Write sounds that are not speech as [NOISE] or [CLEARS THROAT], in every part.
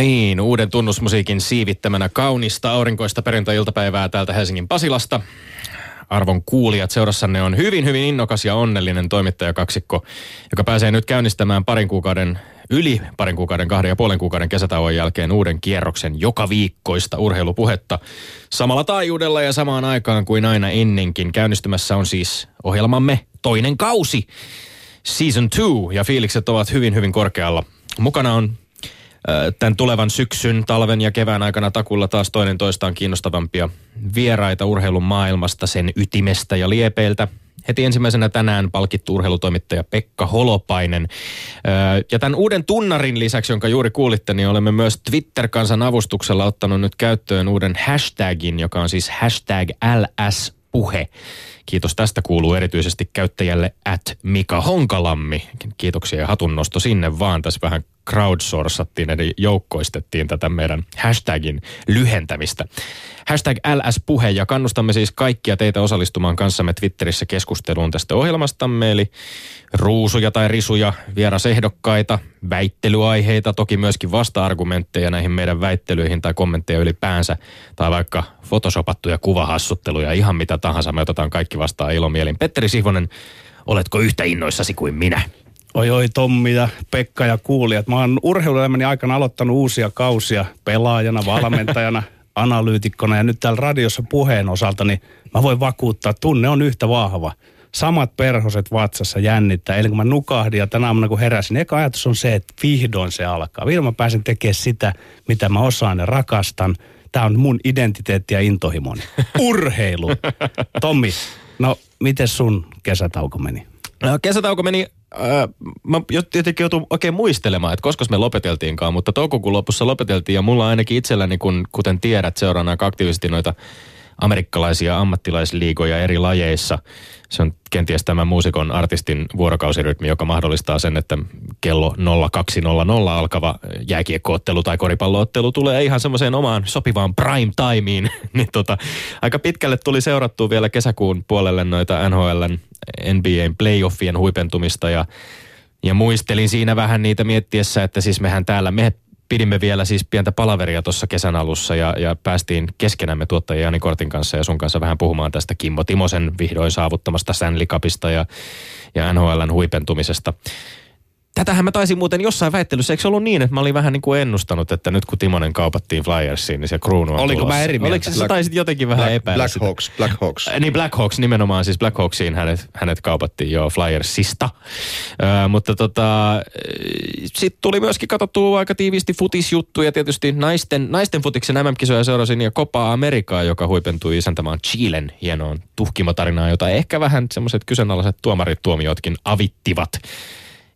Niin, uuden tunnusmusiikin siivittämänä kaunista aurinkoista perjantai-iltapäivää täältä Helsingin Pasilasta. Arvon kuulijat, seurassanne on hyvin, hyvin innokas ja onnellinen toimittajakaksikko, joka pääsee nyt käynnistämään parin kuukauden, yli parin kuukauden, kahden ja puolen kuukauden kesätauon jälkeen uuden kierroksen joka viikkoista urheilupuhetta samalla taajuudella ja samaan aikaan kuin aina ennenkin. Käynnistymässä on siis ohjelmamme toinen kausi, Season 2, ja fiilikset ovat hyvin, hyvin korkealla. Mukana on tämän tulevan syksyn, talven ja kevään aikana takulla taas toinen toistaan kiinnostavampia vieraita urheilun maailmasta, sen ytimestä ja liepeiltä. Heti ensimmäisenä tänään palkittu urheilutoimittaja Pekka Holopainen. Ja tämän uuden tunnarin lisäksi, jonka juuri kuulitte, niin olemme myös Twitter-kansan avustuksella ottanut nyt käyttöön uuden hashtagin, joka on siis hashtag LS-puhe. Kiitos tästä kuuluu erityisesti käyttäjälle at Mika Honkalammi. Kiitoksia ja hatunnosto sinne vaan. Tässä vähän crowdsourcattiin eli joukkoistettiin tätä meidän hashtagin lyhentämistä. Hashtag LS-puhe ja kannustamme siis kaikkia teitä osallistumaan kanssamme Twitterissä keskusteluun tästä ohjelmastamme, eli ruusuja tai risuja, vierasehdokkaita, väittelyaiheita, toki myöskin vasta-argumentteja näihin meidän väittelyihin tai kommentteja ylipäänsä, tai vaikka photoshopattuja kuvahassutteluja, ihan mitä tahansa, me otetaan kaikki vastaan ilomielin. Petteri Sihvonen, oletko yhtä innoissasi kuin minä? Oi oi Tommi ja Pekka ja kuulijat. Mä oon urheiluelämäni aikana aloittanut uusia kausia pelaajana, valmentajana, [LAUGHS] analyytikkona ja nyt täällä radiossa puheen osalta, niin mä voin vakuuttaa, että tunne on yhtä vahva. Samat perhoset vatsassa jännittää. Eli kun mä nukahdin ja tänä aamuna kun heräsin, eka ajatus on se, että vihdoin se alkaa. Vihdoin mä pääsen tekemään sitä, mitä mä osaan ja rakastan. Tämä on mun identiteetti ja intohimoni. [LAUGHS] Urheilu. Tommi, no miten sun kesätauko meni? No, kesätauko meni Öö, mä jotenkin joutun oikein muistelemaan, että koska me lopeteltiinkaan, mutta toukokuun lopussa lopeteltiin ja mulla ainakin itselläni, kun, kuten tiedät, seuraan aika aktiivisesti noita amerikkalaisia ammattilaisliigoja eri lajeissa. Se on kenties tämä muusikon artistin vuorokausirytmi, joka mahdollistaa sen, että kello 0200 alkava jääkiekkoottelu tai koripalloottelu tulee ihan semmoiseen omaan sopivaan prime timeen. [LAUGHS] niin tota, aika pitkälle tuli seurattua vielä kesäkuun puolelle noita NHLn, NBAn playoffien huipentumista ja ja muistelin siinä vähän niitä miettiessä, että siis mehän täällä, me pidimme vielä siis pientä palaveria tuossa kesän alussa ja, ja päästiin keskenämme tuottaja Jani Kortin kanssa ja sun kanssa vähän puhumaan tästä Kimmo Timosen vihdoin saavuttamasta Stanley Cupista ja, ja NHLn huipentumisesta. Tätähän mä taisin muuten jossain väittelyssä, eikö se ollut niin, että mä olin vähän niin kuin ennustanut, että nyt kun Timonen kaupattiin Flyersiin, niin se kruunu on Oliko tulossa. mä eri mieltä? Oliko sä taisit jotenkin vähän Black, epäillä Black sitä? Hawks, Black Hawks. Äh, Niin Black Hawks nimenomaan, siis Black Hawksiin hänet, hänet kaupattiin jo Flyersista. Ö, mutta tota, sitten tuli myöskin katsottua aika tiiviisti futisjuttuja. Tietysti naisten, naisten futiksen MM-kisoja seurasin ja Copa Amerikaa, joka huipentui isäntämään Chilen hienoon tuhkimotarinaan, jota ehkä vähän semmoiset kyseenalaiset tuomarituomiotkin avittivat.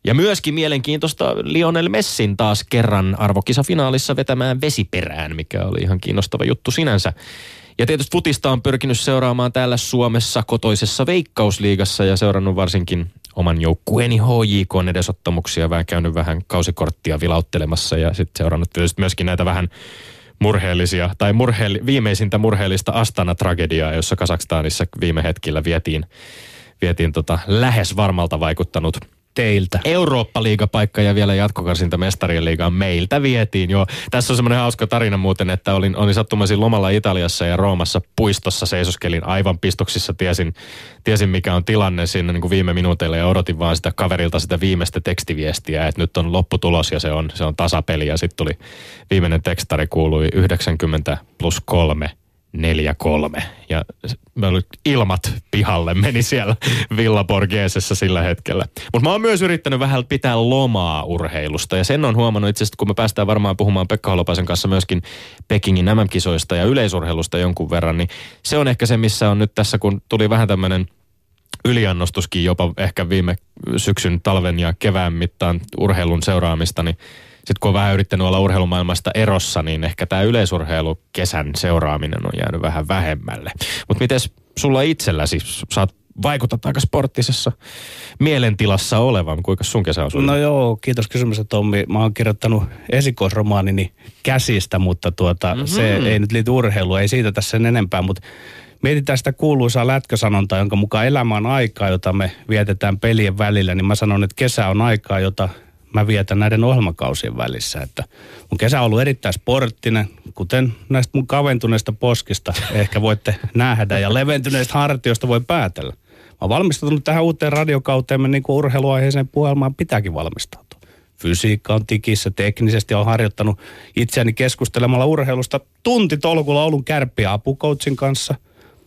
Ja myöskin mielenkiintoista Lionel Messin taas kerran arvokisafinaalissa vetämään vesiperään, mikä oli ihan kiinnostava juttu sinänsä. Ja tietysti futista on pyrkinyt seuraamaan täällä Suomessa kotoisessa veikkausliigassa ja seurannut varsinkin oman joukkueeni HJK edesottamuksia, vähän käynyt vähän kausikorttia vilauttelemassa ja sitten seurannut tietysti myöskin näitä vähän murheellisia, tai murheelli, viimeisintä murheellista Astana-tragediaa, jossa Kasakstanissa viime hetkillä vietiin, vietiin tota lähes varmalta vaikuttanut Teiltä. Eurooppa-liigapaikka ja vielä jatkokarsinta mestarien liigaan meiltä vietiin. Joo, tässä on semmoinen hauska tarina muuten, että olin, olin sattumaisin lomalla Italiassa ja Roomassa puistossa seisoskelin aivan pistoksissa. Tiesin, tiesin mikä on tilanne siinä niin kuin viime minuuteilla ja odotin vaan sitä kaverilta sitä viimeistä tekstiviestiä, että nyt on lopputulos ja se on, se on tasapeli. Ja sitten tuli viimeinen tekstari kuului 90 plus 3 4-3. Ja me oli ilmat pihalle meni siellä [LAUGHS] Villa Borghesessa sillä hetkellä. Mutta mä oon myös yrittänyt vähän pitää lomaa urheilusta. Ja sen on huomannut itse asiassa, kun me päästään varmaan puhumaan Pekka Holopaisen kanssa myöskin Pekingin MM-kisoista ja yleisurheilusta jonkun verran, niin se on ehkä se, missä on nyt tässä, kun tuli vähän tämmöinen yliannostuskin jopa ehkä viime syksyn, talven ja kevään mittaan urheilun seuraamista, niin sitten kun on vähän yrittänyt olla urheilumaailmasta erossa, niin ehkä tämä yleisurheilu kesän seuraaminen on jäänyt vähän vähemmälle. Mutta miten sulla itselläsi, sä oot vaikutat aika sporttisessa mielentilassa olevan. Kuinka sun kesä on sujunut? No joo, kiitos kysymyksestä Tommi. Mä oon kirjoittanut esikoisromaanini käsistä, mutta tuota, Mhm. mm-hmm. se ei nyt liity urheiluun, ei siitä tässä sen enempää, mutta mietitään sitä kuuluisaa lätkäsanontaa, jonka mukaan elämä on aikaa, jota me vietetään pelien välillä, niin mä sanon, että kesä on aikaa, jota mä vietän näiden ohjelmakausien välissä. Että mun kesä on ollut erittäin sporttinen, kuten näistä mun kaventuneista poskista ehkä voitte nähdä ja leventyneistä hartioista voi päätellä. Mä oon valmistautunut tähän uuteen radiokauteen, niin kuin urheiluaiheeseen puhelmaan pitääkin valmistautua. Fysiikka on tikissä, teknisesti on harjoittanut itseäni keskustelemalla urheilusta tunti tolkulla Oulun kärppiä apukoutsin kanssa –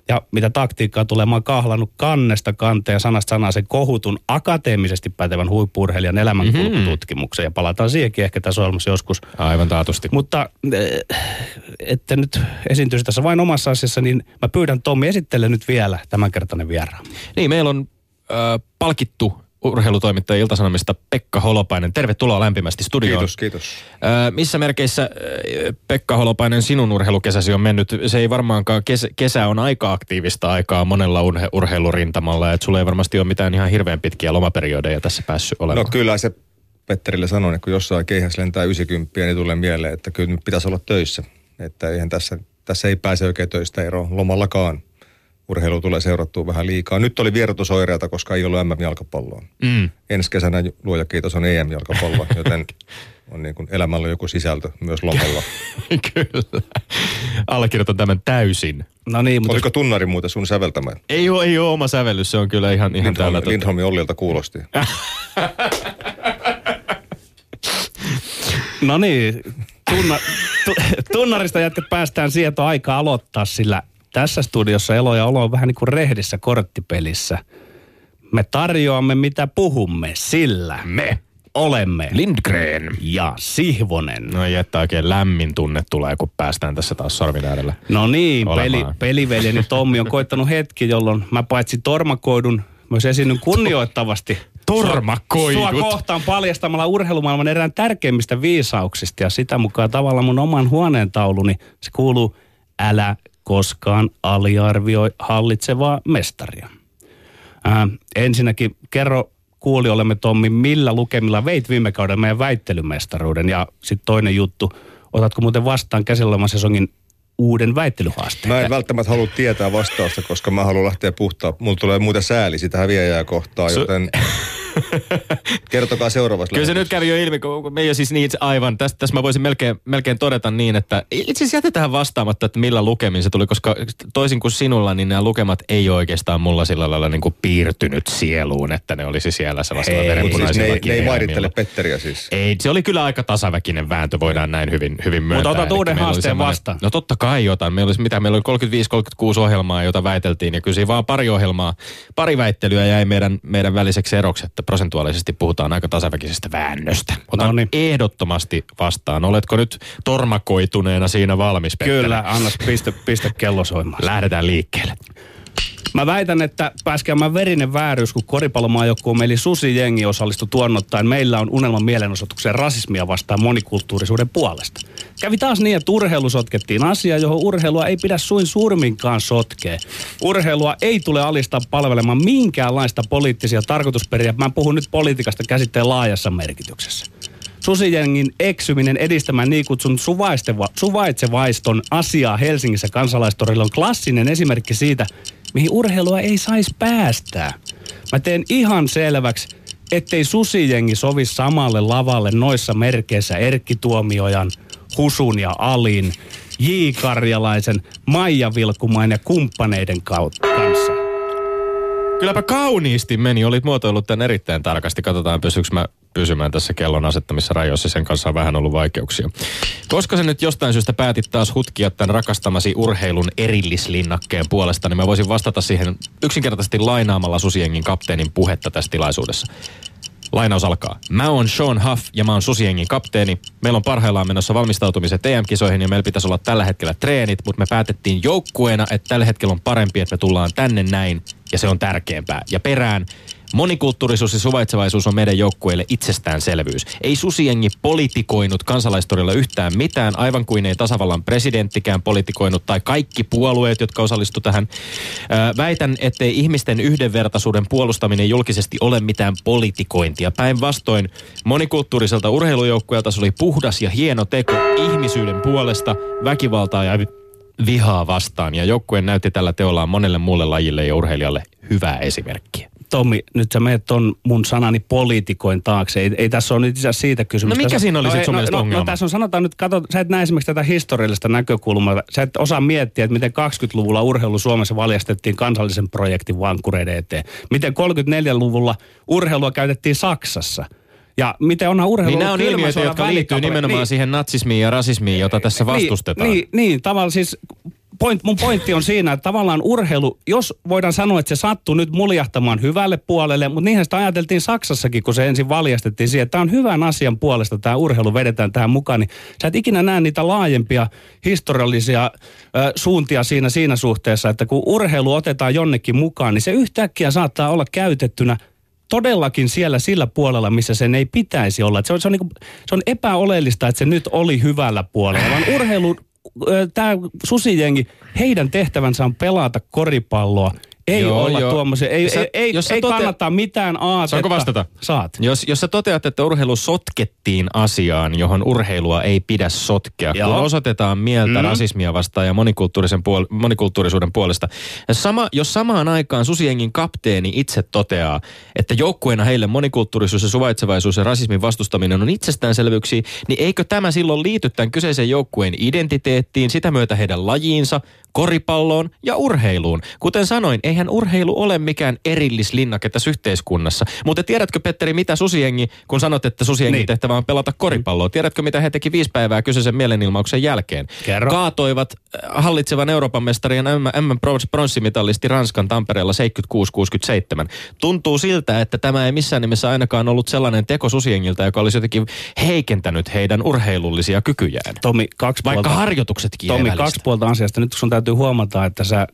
ja mitä taktiikkaa tulee, mä oon kahlannut kannesta kanteen ja sanasta sanaa sen kohutun akateemisesti pätevän huippurheilijan elämänkulkututkimuksen. Ja palataan siihenkin ehkä tässä ohjelmassa joskus. Aivan taatusti. Mutta eh, että nyt esiintyisi tässä vain omassa asiassa, niin mä pyydän Tommi esittele nyt vielä tämänkertainen vieraan. Niin, meillä on äh, palkittu urheilutoimittaja Iltasanomista Pekka Holopainen. Tervetuloa lämpimästi studioon. Kiitos, kiitos. Ö, missä merkeissä, Pekka Holopainen, sinun urheilukesäsi on mennyt? Se ei varmaankaan, kes, kesä on aika aktiivista aikaa monella urhe, urheilurintamalla, että sulla ei varmasti ole mitään ihan hirveän pitkiä lomaperiodeja tässä päässyt olemaan. No kyllä se Petterille sanoin, että kun jossain keihäs lentää 90, niin tulee mieleen, että kyllä nyt pitäisi olla töissä. Että eihän tässä, tässä ei pääse oikein töistä eroon lomallakaan urheilu tulee seurattua vähän liikaa. Nyt oli vierotusoireita, koska ei ollut MM-jalkapalloa. Mm. Ensi kesänä luoja kiitos on EM-jalkapallo, [LAUGHS] joten on niin kuin elämällä joku sisältö myös lomalla. [LAUGHS] Kyllä. Allekirjoitan tämän täysin. No niin, mutta... Oliko tunnari muuten sun säveltämä? Ei ole, ei ole oma sävellys, se on kyllä ihan, ihan Lindholm, täällä. Lindholmin Ollilta kuulosti. no niin, tunna, tu, tunnarista jätket päästään siihen, että aika aloittaa, sillä tässä studiossa elo ja olo on vähän niin kuin rehdissä korttipelissä. Me tarjoamme mitä puhumme, sillä me olemme Lindgren ja Sihvonen. No jättää oikein lämmin tunne tulee, kun päästään tässä taas sormin äärellä No niin, peli, peliveljeni Tommi on koittanut hetki, jolloin mä paitsi tormakoidun myös esiinnyn kunnioittavasti Tormakoidut. Sua kohtaan paljastamalla urheilumaailman erään tärkeimmistä viisauksista ja sitä mukaan tavalla mun oman huoneentauluni se kuuluu älä koskaan aliarvioi hallitsevaa mestaria. Ää, ensinnäkin kerro kuulijoillemme Tommi, millä lukemilla veit viime kauden meidän väittelymestaruuden ja sitten toinen juttu, otatko muuten vastaan käsillä olevan sesongin uuden väittelyhaasteen? Mä en välttämättä halua tietää vastausta, koska mä haluan lähteä puhtaan. Mulla tulee muuten sääli sitä häviäjää kohtaa, joten... [LAUGHS] [LAUGHS] Kertokaa seuraavassa Kyllä se nyt kävi jo ilmi, kun me ei siis niin aivan. Tässä, tässä mä voisin melkein, melkein todeta niin, että itse asiassa jätetään vastaamatta, että millä lukemin se tuli, koska toisin kuin sinulla, niin nämä lukemat ei oikeastaan mulla sillä lailla niin kuin piirtynyt sieluun, että ne olisi siellä sellaisella verenpunaisilla siis ne, ei, ne ei maidittele Petteriä siis. Ei, se oli kyllä aika tasaväkinen vääntö, voidaan näin hyvin, hyvin myöntää. Mutta otat uuden haasteen vastaan. No totta kai otan. Meillä olisi mitä, meillä oli 35-36 ohjelmaa, jota väiteltiin, ja kyllä siinä vaan pari ohjelmaa, pari väittelyä jäi meidän, meidän väliseksi eroksi, että prosentuaalisesti puhutaan aika tasaväkisestä väännöstä. Otan no niin. ehdottomasti vastaan. Oletko nyt tormakoituneena siinä valmis, Petteri? Kyllä, anna piste, piste kello soimaan. Lähdetään liikkeelle. Mä väitän, että pääskäämään verinen vääryys, kun koripallomaajoukkuun eli Susi-jengi osallistui tuonnottaen. Meillä on unelman mielenosoituksen rasismia vastaan monikulttuurisuuden puolesta. Kävi taas niin, että urheilu sotkettiin asia, johon urheilua ei pidä suin surminkaan sotkea. Urheilua ei tule alistaa palvelemaan minkäänlaista poliittisia tarkoitusperiä. Mä puhun nyt politiikasta käsitteen laajassa merkityksessä. Susijengin eksyminen edistämään niin kutsun suvaitsevaiston asiaa Helsingissä kansalaistorilla on klassinen esimerkki siitä, mihin urheilua ei saisi päästää. Mä teen ihan selväksi, ettei susijengi sovi samalle lavalle noissa merkeissä Erkki Tuomiojan, Husun ja Alin, J. Karjalaisen, Maija Vilkumain ja kumppaneiden kautta kanssa. Kylläpä kauniisti meni. Olit muotoillut tämän erittäin tarkasti. Katsotaan, pysyykö mä pysymään tässä kellon asettamissa rajoissa. Sen kanssa on vähän ollut vaikeuksia. Koska sä nyt jostain syystä päätit taas hutkia tämän rakastamasi urheilun erillislinnakkeen puolesta, niin mä voisin vastata siihen yksinkertaisesti lainaamalla Susiengin kapteenin puhetta tässä tilaisuudessa. Lainaus alkaa. Mä oon Sean Huff ja mä oon Susiengin kapteeni. Meillä on parhaillaan menossa valmistautumiset EM-kisoihin ja meillä pitäisi olla tällä hetkellä treenit, mutta me päätettiin joukkueena, että tällä hetkellä on parempi, että me tullaan tänne näin ja se on tärkeämpää. Ja perään Monikulttuurisuus ja suvaitsevaisuus on meidän joukkueille itsestäänselvyys. Ei susiengi politikoinut kansalaistorilla yhtään mitään, aivan kuin ei tasavallan presidenttikään politikoinut tai kaikki puolueet, jotka osallistu tähän. väitän, ettei ihmisten yhdenvertaisuuden puolustaminen julkisesti ole mitään politikointia. Päinvastoin monikulttuuriselta urheilujoukkueelta se oli puhdas ja hieno teko ihmisyyden puolesta, väkivaltaa ja vihaa vastaan. Ja joukkue näytti tällä teollaan monelle muulle lajille ja urheilijalle hyvää esimerkkiä. Tommi, nyt sä meet ton mun sanani poliitikoin taakse. Ei, ei tässä ole nyt itse siitä kysymys. No mikä tässä, siinä oli sit sun no, mielestä no, ongelma? No, tässä on sanotaan nyt, kato, sä et näe esimerkiksi tätä historiallista näkökulmaa. Sä et osaa miettiä, että miten 20-luvulla urheilu Suomessa valjastettiin kansallisen projektin vankkureiden eteen. Miten 34-luvulla urheilua käytettiin Saksassa. Ja miten onhan urheilu Niin nämä on ilmiöitä, jotka liittyy nimenomaan niin. siihen natsismiin ja rasismiin, jota tässä vastustetaan. Niin, niin, niin tavallaan siis point, mun pointti on siinä, että tavallaan urheilu, jos voidaan sanoa, että se sattuu nyt muljahtamaan hyvälle puolelle, mutta niinhän sitä ajateltiin Saksassakin, kun se ensin valjastettiin siihen, että tämä on hyvän asian puolesta, tämä urheilu vedetään tähän mukaan, niin sä et ikinä näe niitä laajempia historiallisia ö, suuntia siinä, siinä suhteessa, että kun urheilu otetaan jonnekin mukaan, niin se yhtäkkiä saattaa olla käytettynä todellakin siellä sillä puolella, missä sen ei pitäisi olla. Se on, se, on niinku, se on epäoleellista, että se nyt oli hyvällä puolella, vaan urheilu, tämä susijengi, heidän tehtävänsä on pelata koripalloa. Ei Joo, olla joo. tuommoisia, ei, Sä- ei, ei, jos ei tote- kannata mitään aatetta. Saanko vastata? Saat. Jos, jos sä toteat, että urheilu sotkettiin asiaan, johon urheilua ei pidä sotkea, Joo. kun osoitetaan mieltä Mm. rasismia vastaan ja monikulttuurisen puol- monikulttuurisuuden puolesta. Ja Sama, jos samaan aikaan Susiengin kapteeni itse toteaa, että joukkueena heille monikulttuurisuus ja suvaitsevaisuus ja rasismin vastustaminen on itsestäänselvyyksiä, niin eikö tämä silloin liity tämän kyseisen joukkueen identiteettiin, sitä myötä heidän lajiinsa, koripalloon ja urheiluun. Kuten sanoin, eihän urheilu ole mikään erillislinnake tässä yhteiskunnassa. Mutta tiedätkö, Petteri, mitä Susiengi, kun sanot, että Susiengin niin. Tehtävä on pelata koripalloa, tiedätkö, mitä he teki viisi päivää kyseisen mielenilmauksen jälkeen? Kerro. Kaatoivat äh, hallitsevan Euroopan mestarin M-pronssimitalisti Ranskan Tampereella 76-67. Tuntuu siltä, että tämä ei missään nimessä ainakaan ollut sellainen teko Susiengiltä, joka olisi jotenkin heikentänyt heidän urheilullisia kykyjään. Tomi, kaksi Vaikka puolta. harjoituksetkin jäi Tomi, kaksi puolta asiasta. Nyt sun täytyy huomata, että sä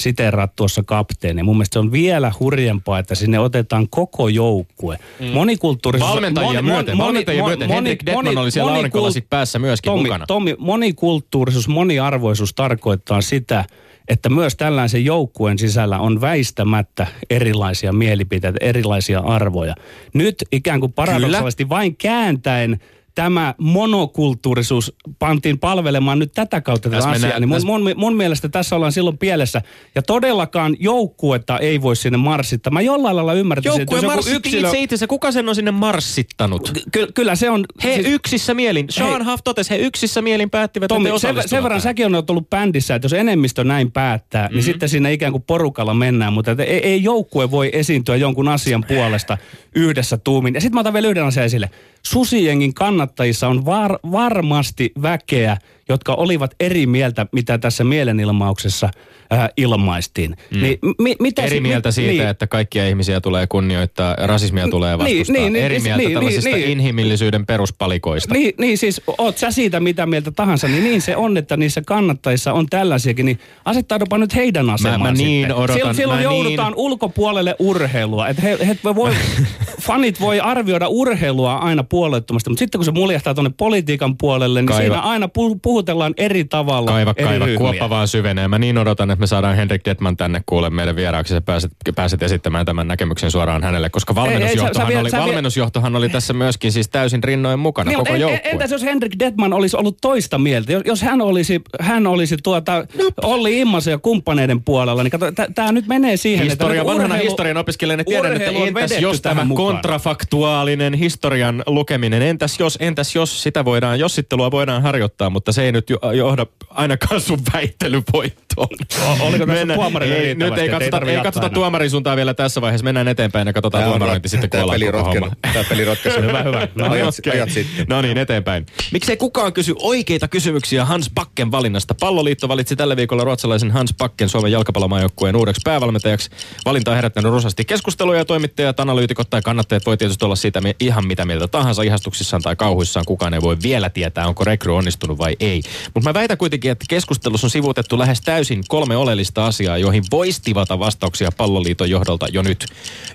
siteeraat tuossa kapteeni. Mun mielestä se on vielä hurjempaa, että sinne otetaan koko joukkue. Mm. Monikulttuurisuus... Valmentajia myöten, valmentajia myöten. Henrik Detman oli siellä aurinkolasit päässä myöskin Tomi, mukana. Tomi, monikulttuurisuus, moniarvoisuus tarkoittaa sitä, että myös tällaisen joukkueen sisällä on väistämättä erilaisia mielipiteitä, erilaisia arvoja. Nyt ikään kuin paradoksaalisesti vain kääntäen tämä monokulttuurisuus pantiin palvelemaan nyt tätä kautta tätä asiaa. Niin mun, mun, mun mielestä tässä ollaan silloin pielessä. Ja todellakaan joukkuetta ei voi sinne marssittaa. Mä jollain lailla ymmärtäisin, Joukkue jos joku marssitti yksilö... itse itsensä. Kuka sen on sinne marssittanut? Ky- kyllä se on... He siis- yksissä mielin. Sean Huff totesi, he yksissä mielin päättivät, Tommi, että sen, sen verran säkin on ollut bändissä, että jos enemmistö näin päättää, mm-hmm. niin sitten siinä ikään kuin porukalla mennään, mutta että ei, ei joukkue voi esiintyä jonkun asian puolesta yhdessä tuumin. Ja sitten mä otan vielä yhden asian esille. Susijengin kannattajissa on var, varmasti väkeä, jotka olivat eri mieltä, mitä tässä mielenilmauksessa äh, ilmaistiin. Mm. Niin, mi, mitä Eri si- mieltä mi- siitä, niin. että kaikkia ihmisiä tulee kunnioittaa, rasismia tulee Niin, vastustaa. niin, niin, Eri niin, mieltä niin, tällaisista niin. inhimillisyyden peruspalikoista. Niin, niin siis oot sä siitä mitä mieltä tahansa, niin niin se on, että niissä kannattajissa on tällaisiakin, niin asettaudupa nyt heidän asemaan mä niin sitten. odotan, Silloin, silloin mä joudutaan niin- ulkopuolelle urheilua. Että he, he voi, [LAUGHS] fanit voi arvioida urheilua aina puolueettomasti, mutta sitten kun se muljahtaa tuonne politiikan puolelle, niin Kaiva. siinä aina pu- puhutellaan eri tavalla Kaiva, eri kaiva, ryhmiä. kuoppa vaan syvenee. Mä niin odotan, että me saadaan Henrik Detman tänne kuule meille vieraaksi ja pääset, pääset esittämään tämän näkemyksen suoraan hänelle, koska valmennusjohtohan, sä vielä- oli, sä valmennusjohtohan oli tässä myöskin siis täysin rinnoin mukana, Niin, koko en- joukkue. Entäs jos Henrik Detman olisi ollut toista mieltä? Jos, jos hän olisi, hän olisi tuota, Olli Immosen ja kumppaneiden puolella, niin kato, tämä nyt menee siihen, Historia, että... vanhana urheilu- historian opiskelijana tiedän, että entäs jos tämä mukaan. kontrafaktuaalinen historian lukeminen, entäs jos, entäs jos sitä voidaan, jossittelua voidaan harjoittaa, mutta se ei nyt jo- johda ainakaan sun väittelyvoittoon. O- oliko tässä tuomarille ei, Nyt ei ei katsota, ei jatkaa katsota tuomarin suuntaan vielä tässä vaiheessa, mennään eteenpäin ja katsotaan on tuomarointi sitten, kun ollaan koko homma. Tämä peli ratkesi. [LAUGHS] Hyvä, hyvä. No, ajat, Okei. ajat sitten. No niin, eteenpäin. Miksei kukaan kysy oikeita kysymyksiä Hans Bakken valinnasta? Palloliitto valitsi tällä viikolla ruotsalaisen Hans Bakken Suomen jalkapallomaajoukkueen uudeksi päävalmentajaksi. Valinta on herättänyt runsaasti keskusteluja ja toimittajat, analyytikot tai kannattajat voi tietysti olla siitä ihan mitä mieltä tahansa ihastuksissaan tai kauhuissaan. Kukaan ei voi vielä tietää, onko rekry onnistunut vai ei. Mutta mä väitän kuitenkin, että keskustelussa on sivuutettu lähes täysin kolme oleellista asiaa, joihin voisi tivata vastauksia palloliiton johdolta jo nyt.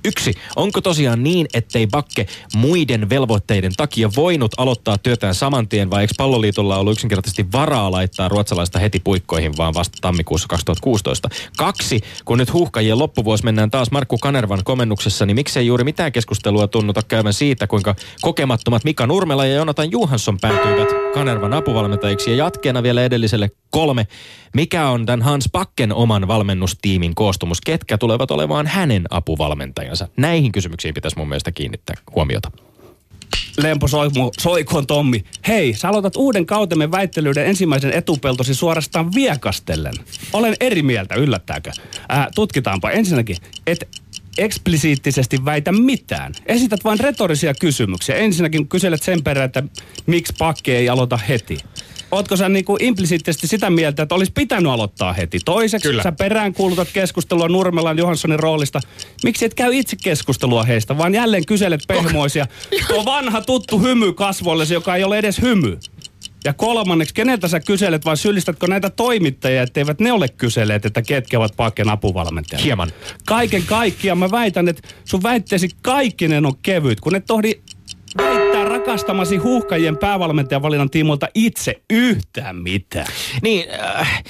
Yksi, onko tosiaan niin, ettei Bakke muiden velvoitteiden takia voinut aloittaa työtään saman tien, vai eikö palloliitolla ollut yksinkertaisesti varaa laittaa ruotsalaista heti puikkoihin, vaan vasta tammikuussa 2016? Kaksi, kun nyt huuhkajien loppuvuosi mennään taas Markku Kanervan komennuksessa, niin miksei juuri mitään keskustelua tunnuta käyvän siitä, kuinka kokemattomat Mika Nurmela ja Jonathan Johansson päätyivät Kanervan apuvalmentajiksi kysymyksiä jatkeena vielä edelliselle kolme. Mikä on tämän Hans Pakken oman valmennustiimin koostumus? Ketkä tulevat olemaan hänen apuvalmentajansa? Näihin kysymyksiin pitäisi mun mielestä kiinnittää huomiota. Lempo Soikmo, Soikon Tommi. Hei, sä aloitat uuden kautemme väittelyiden ensimmäisen etupeltosi suorastaan viekastellen. Olen eri mieltä, yllättääkö? Äh, tutkitaanpa ensinnäkin, et eksplisiittisesti väitä mitään. Esität vain retorisia kysymyksiä. Ensinnäkin kyselet sen perään, että miksi pakke ei aloita heti. Ootko sä niinku implisiittisesti sitä mieltä, että olisi pitänyt aloittaa heti? Toiseksi Kyllä. sä perään kuulutat keskustelua Nurmelan Johanssonin roolista. Miksi et käy itse keskustelua heistä, vaan jälleen kyselet pehmoisia. Tuo vanha tuttu hymy kasvoillesi, joka ei ole edes hymy. Ja kolmanneksi, keneltä sä kyselet vai syyllistätkö näitä toimittajia, etteivät ne ole kyselleet, että ketkä ovat pakken apuvalmentajat? Hieman. Kaiken kaikkiaan mä väitän, että sun väitteesi kaikkinen on kevyt, kun et tohdi väittää rakastamasi huuhkajien päävalmentajan valinnan tiimoilta itse yhtään mitään. Niin, äh,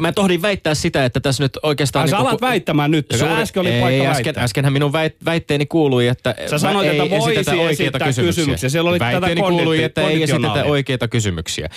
mä tohdin väittää sitä, että tässä nyt oikeastaan... Ai sä niinku- alat väittämään nyt, Suuri- äsken oli ei, paikka äsken, väittää. äskenhän minun väit, väitteeni kuului, että Sä sanoit, ei että voisi esitetä oikeita kysymyksiä. kysymyksiä. Siellä oli tätä väitteeni konditi- kuului, että ei esitetä oikeita kysymyksiä.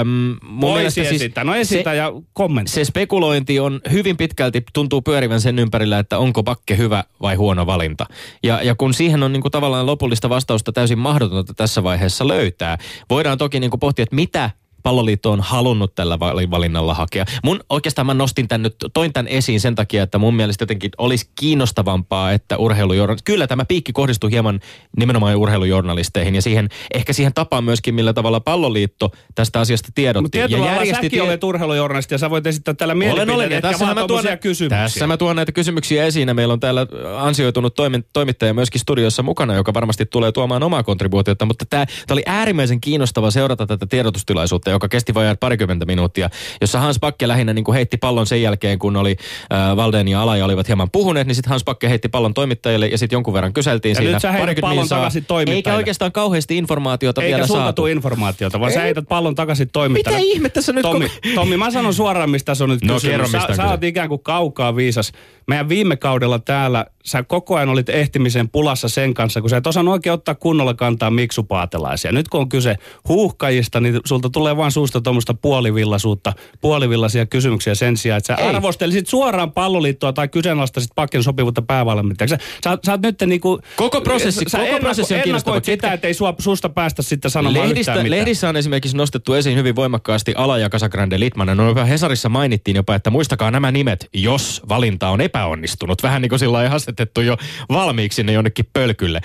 Öm, mun Voisi siis esittää. No esitä se, ja kommentti. se spekulointi on hyvin pitkälti, tuntuu pyörivän sen ympärillä, että onko pakke hyvä vai huono valinta. Ja, ja kun siihen on niinku tavallaan lopullista vastausta täysin mahdotonta tässä vaiheessa löytää, voidaan toki niinku pohtia, että mitä palloliitto on halunnut tällä vali- valinnalla hakea. Mun oikeastaan mä nostin tän nyt, toin tämän esiin sen takia, että mun mielestä jotenkin olisi kiinnostavampaa, että urheilujournalistit, kyllä tämä piikki kohdistuu hieman nimenomaan urheilujournalisteihin ja siihen, ehkä siihen tapaan myöskin, millä tavalla palloliitto tästä asiasta tiedotti. Mutta ja järjesti säkin tie- olet urheilujournalisti ja sä voit esittää täällä olen, mielipiteitä, olen. Etkä tässä mä, tuon, kysymyksiä. tässä mä tuon näitä kysymyksiä esiin ja meillä on täällä ansioitunut toimi, toimittaja myöskin studiossa mukana, joka varmasti tulee tuomaan omaa kontribuutiota, mutta tämä oli äärimmäisen kiinnostava seurata tätä tiedotustilaisuutta, joka kesti vajaa parikymmentä minuuttia, jossa Hans Pakke lähinnä niin kuin heitti pallon sen jälkeen, kun oli äh, Valden ja Alaja olivat hieman puhuneet, niin sitten Hans Pakke heitti pallon toimittajille ja sitten jonkun verran kyseltiin Ja siinä. nyt sä heität pallon minsaa. takaisin toimittajille. Eikä oikeastaan kauheasti informaatiota Eikä vielä saatu. informaatiota, vaan sä Ei. heität pallon takaisin toimittajalle. Mitä ihmettä sä nyt... Tommi, Tommi, mä sanon suoraan, mistä tässä on nyt No, kysymys. kerro, mistä sä, sä oot ikään kuin kaukaa viisas. Meidän viime kaudella täällä, sä koko ajan olit ehtimisen pulassa sen kanssa, kun sä et osannut oikein ottaa kunnolla kantaa miksupaatelaisia. Nyt kun on kyse huuhkajista, niin sulta tulee vaan suusta tuommoista puolivillaisuutta, puolivillaisia kysymyksiä sen sijaan, että sä Ei. arvostelisit suoraan palloliittoa tai kyseenalaistasit pakken sopivuutta päävalmentajaksi. Sä, sä, sä oot nyt niinku... Koko prosessi- sä koko ennako- prosessi on kiinnostava. sitä, että ei sua, susta päästä sitten sanomaan Lehdistä, yhtään mitään. lehdissä on esimerkiksi nostettu esiin hyvin voimakkaasti Ala ja Casagrande Litmanen. No Hesarissa mainittiin jopa, että muistakaa nämä nimet, jos valinta on epäonnistunut. Vähän niin kuin sillä lailla asetettu jo valmiiksi sinne jonnekin pölkylle.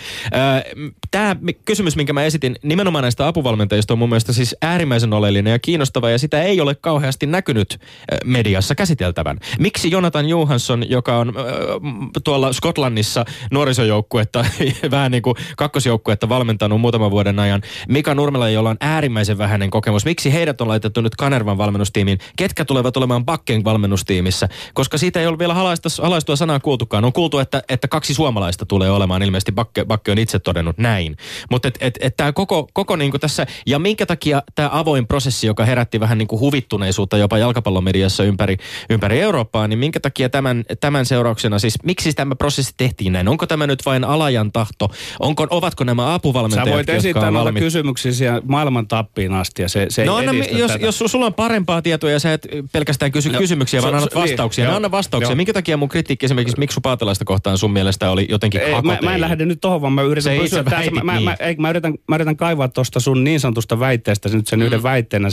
Tämä kysymys, minkä mä esitin nimenomaan näistä apuvalmentajista on mun mielestä siis äärimmäisen oleellinen ja kiinnostava ja sitä ei ole kauheasti näkynyt ö, mediassa käsiteltävän. Miksi Jonathan Johansson, joka on m, tuolla Skotlannissa nuorisojoukkuetta, [LAUGHS] vähän niin kuin kakkosjoukkuetta valmentanut muutaman vuoden ajan, Mika Nurmela, jolla on äärimmäisen vähäinen kokemus, miksi heidät on laitettu nyt Kanervan valmennustiimiin, ketkä tulevat olemaan Bakken valmennustiimissä, koska siitä ei ole vielä halaista, halaistua sanaa kuultukaan. On kuultu, että, että kaksi suomalaista tulee olemaan, ilmeisesti Bakke, Bakke on itse todennut näin. Mutta et, et, et tämä koko, koko niinku tässä, ja minkä takia tämä avoin prosessi, joka herätti vähän niinku huvittuneisuutta jopa jalkapallomediassa ympäri, ympäri Eurooppaa, niin minkä takia tämän, tämän seurauksena, siis miksi tämä prosessi tehtiin näin? Onko tämä nyt vain alajan tahto? Onko, ovatko nämä apuvalmentajat, Sä voit esittää noita valmiit? kysymyksiä siellä maailman tappiin asti ja se, se No ei anna, jos, tätä. jos sulla on parempaa tietoa ja sä et pelkästään kysy No, kysymyksiä, vaan annat niin, vastauksia. joo, no anna vastauksia. joo. Minkä takia mun kritiikki esimerkiksi Miksu Paatelaista kohtaan sun mielestä oli jotenkin Ei, mä, mä en lähde nyt tohon, vaan mä yritän Se pysyä tässä. Mä, mä, niin. mä, ei, mä, yritän, mä yritän kaivaa tuosta sun niin sanotusta väitteestä nyt sen yhden väitteenä.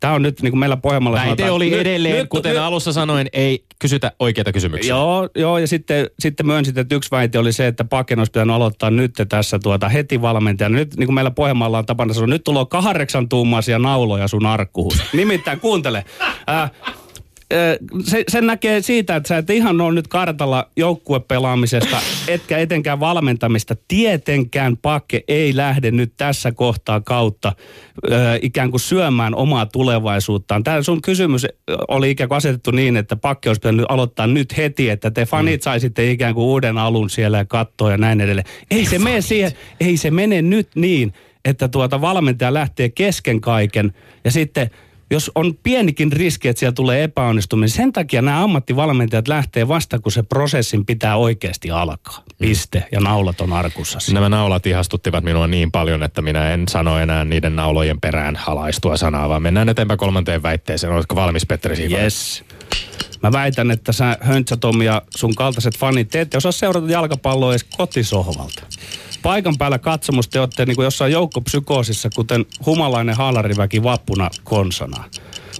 Tää on nyt niin kuin meillä Pohjanmaalla Väite sanotaan- oli edelleen, nyt- kuten nyt- alussa sanoin, ei kysytä oikeita kysymyksiä. Joo, joo, ja sitten, sitten myönsit, että yksi väite oli se, että Paken olisi pitänyt aloittaa nyt tässä tuota heti valmentajana. Nyt niin kuin meillä Pohjanmaalla on tapana sanoa, nyt tulee kahdeksan tuumaisia nauloja sun arkkuun. Nimittäin kuuntele. Äh, se, sen näkee siitä, että sä et ihan ole nyt kartalla joukkuepelaamisesta, etkä etenkään valmentamista. Tietenkään Pakke ei lähde nyt tässä kohtaa kautta ö, ikään kuin syömään omaa tulevaisuuttaan. Tämä sun kysymys oli ikään kuin asetettu niin, että Pakke olisi pitänyt aloittaa nyt heti, että te fanit saisitte ikään kuin uuden alun siellä ja katsoa ja näin edelleen. Ei se mene siihen, ei se mene nyt niin, että tuota valmentaja lähtee kesken kaiken ja sitten jos on pienikin riski, että siellä tulee epäonnistuminen, sen takia nämä ammattivalmentajat lähtee vasta, kun se prosessin pitää oikeasti alkaa. Piste. Ja naulat on arkussa. Nämä naulat ihastuttivat minua niin paljon, että minä en sano enää niiden naulojen perään halaistua sanaa, vaan mennään eteenpäin kolmanteen väitteeseen. Oletko valmis, Petteri Siivonen? Yes. Mä väitän, että sä Höntsä ja sun kaltaiset fanit, te ette osaa seurata jalkapalloa edes kotisohvalta. Paikan päällä katsomus te olette niin kuin jossain joukkopsykoosissa, kuten humalainen haalariväki vappuna konsana.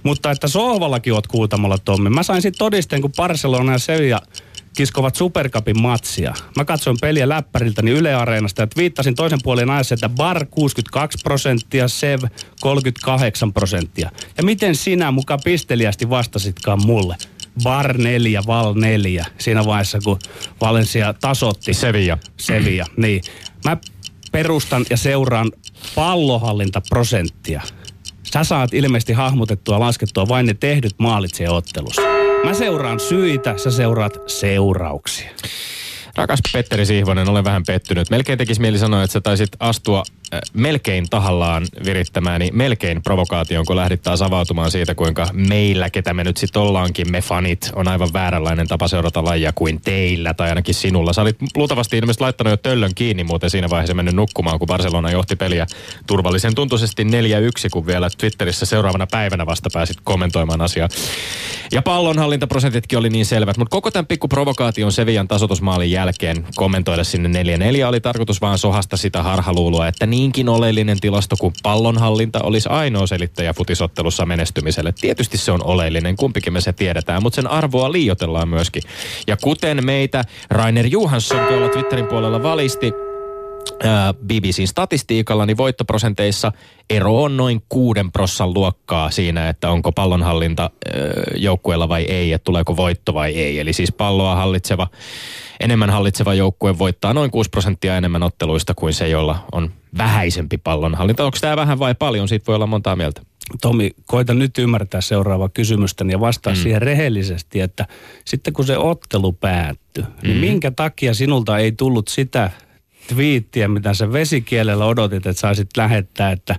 Mutta että sohvallakin oot kuultamalla Tommi. Mä sain sitten todisteen, kun Barcelona ja Sevilla kiskovat Supercupin matsia. Mä katsoin peliä läppäriltä niin Yle Areenasta ja viittasin toisen puolen ajassa, että Bar 62 prosenttia, Sev 38 prosenttia. Ja miten sinä muka pisteliästi vastasitkaan mulle? Bar 4, Val 4, siinä vaiheessa kun Valencia tasotti Sevilla. Sevilla, niin. Mä perustan ja seuraan pallohallintaprosenttia. Sä saat ilmeisesti hahmotettua laskettua vain ne tehdyt maalit se ottelussa. Mä seuraan syitä, sä seuraat seurauksia. Rakas Petteri Sihvonen, olen vähän pettynyt. Melkein tekisi mieli sanoa, että sä taisit astua melkein tahallaan virittämääni melkein provokaation, kun lähdit taas avautumaan siitä, kuinka meillä, ketä me nyt sitten ollaankin, me fanit, on aivan vääränlainen tapa seurata lajia kuin teillä tai ainakin sinulla. Sä olit luultavasti ilmeisesti laittanut jo töllön kiinni muuten siinä vaiheessa mennyt nukkumaan, kun Barcelona johti peliä turvallisen tuntuisesti 4-1, kun vielä Twitterissä seuraavana päivänä vasta pääsit kommentoimaan asiaa. Ja pallonhallintaprosentitkin oli niin selvät, mutta koko tämän pikku provokaation Sevian tasotusmaalin jälkeen kommentoida sinne 4-4 oli tarkoitus vaan sohasta sitä harhaluuloa, että niinkin oleellinen tilasto kuin pallonhallinta olisi ainoa selittäjä futisottelussa menestymiselle. Tietysti se on oleellinen, kumpikin me se tiedetään, mutta sen arvoa liiotellaan myöskin. Ja kuten meitä Rainer Johansson tuolla Twitterin puolella valisti, BBCn statistiikalla, niin voittoprosenteissa ero on noin kuuden prossan luokkaa siinä, että onko pallonhallinta joukkueella vai ei, että tuleeko voitto vai ei. Eli siis palloa hallitseva, enemmän hallitseva joukkue voittaa noin 6 prosenttia enemmän otteluista kuin se, jolla on vähäisempi pallonhallinta. Onko tämä vähän vai paljon? Siitä voi olla montaa mieltä. Tomi, koita nyt ymmärtää seuraava kysymystä ja vastaa mm. siihen rehellisesti, että sitten kun se ottelu päättyi, mm. niin minkä takia sinulta ei tullut sitä twiittiä, mitä sä vesikielellä odotit, että saisit lähettää, että,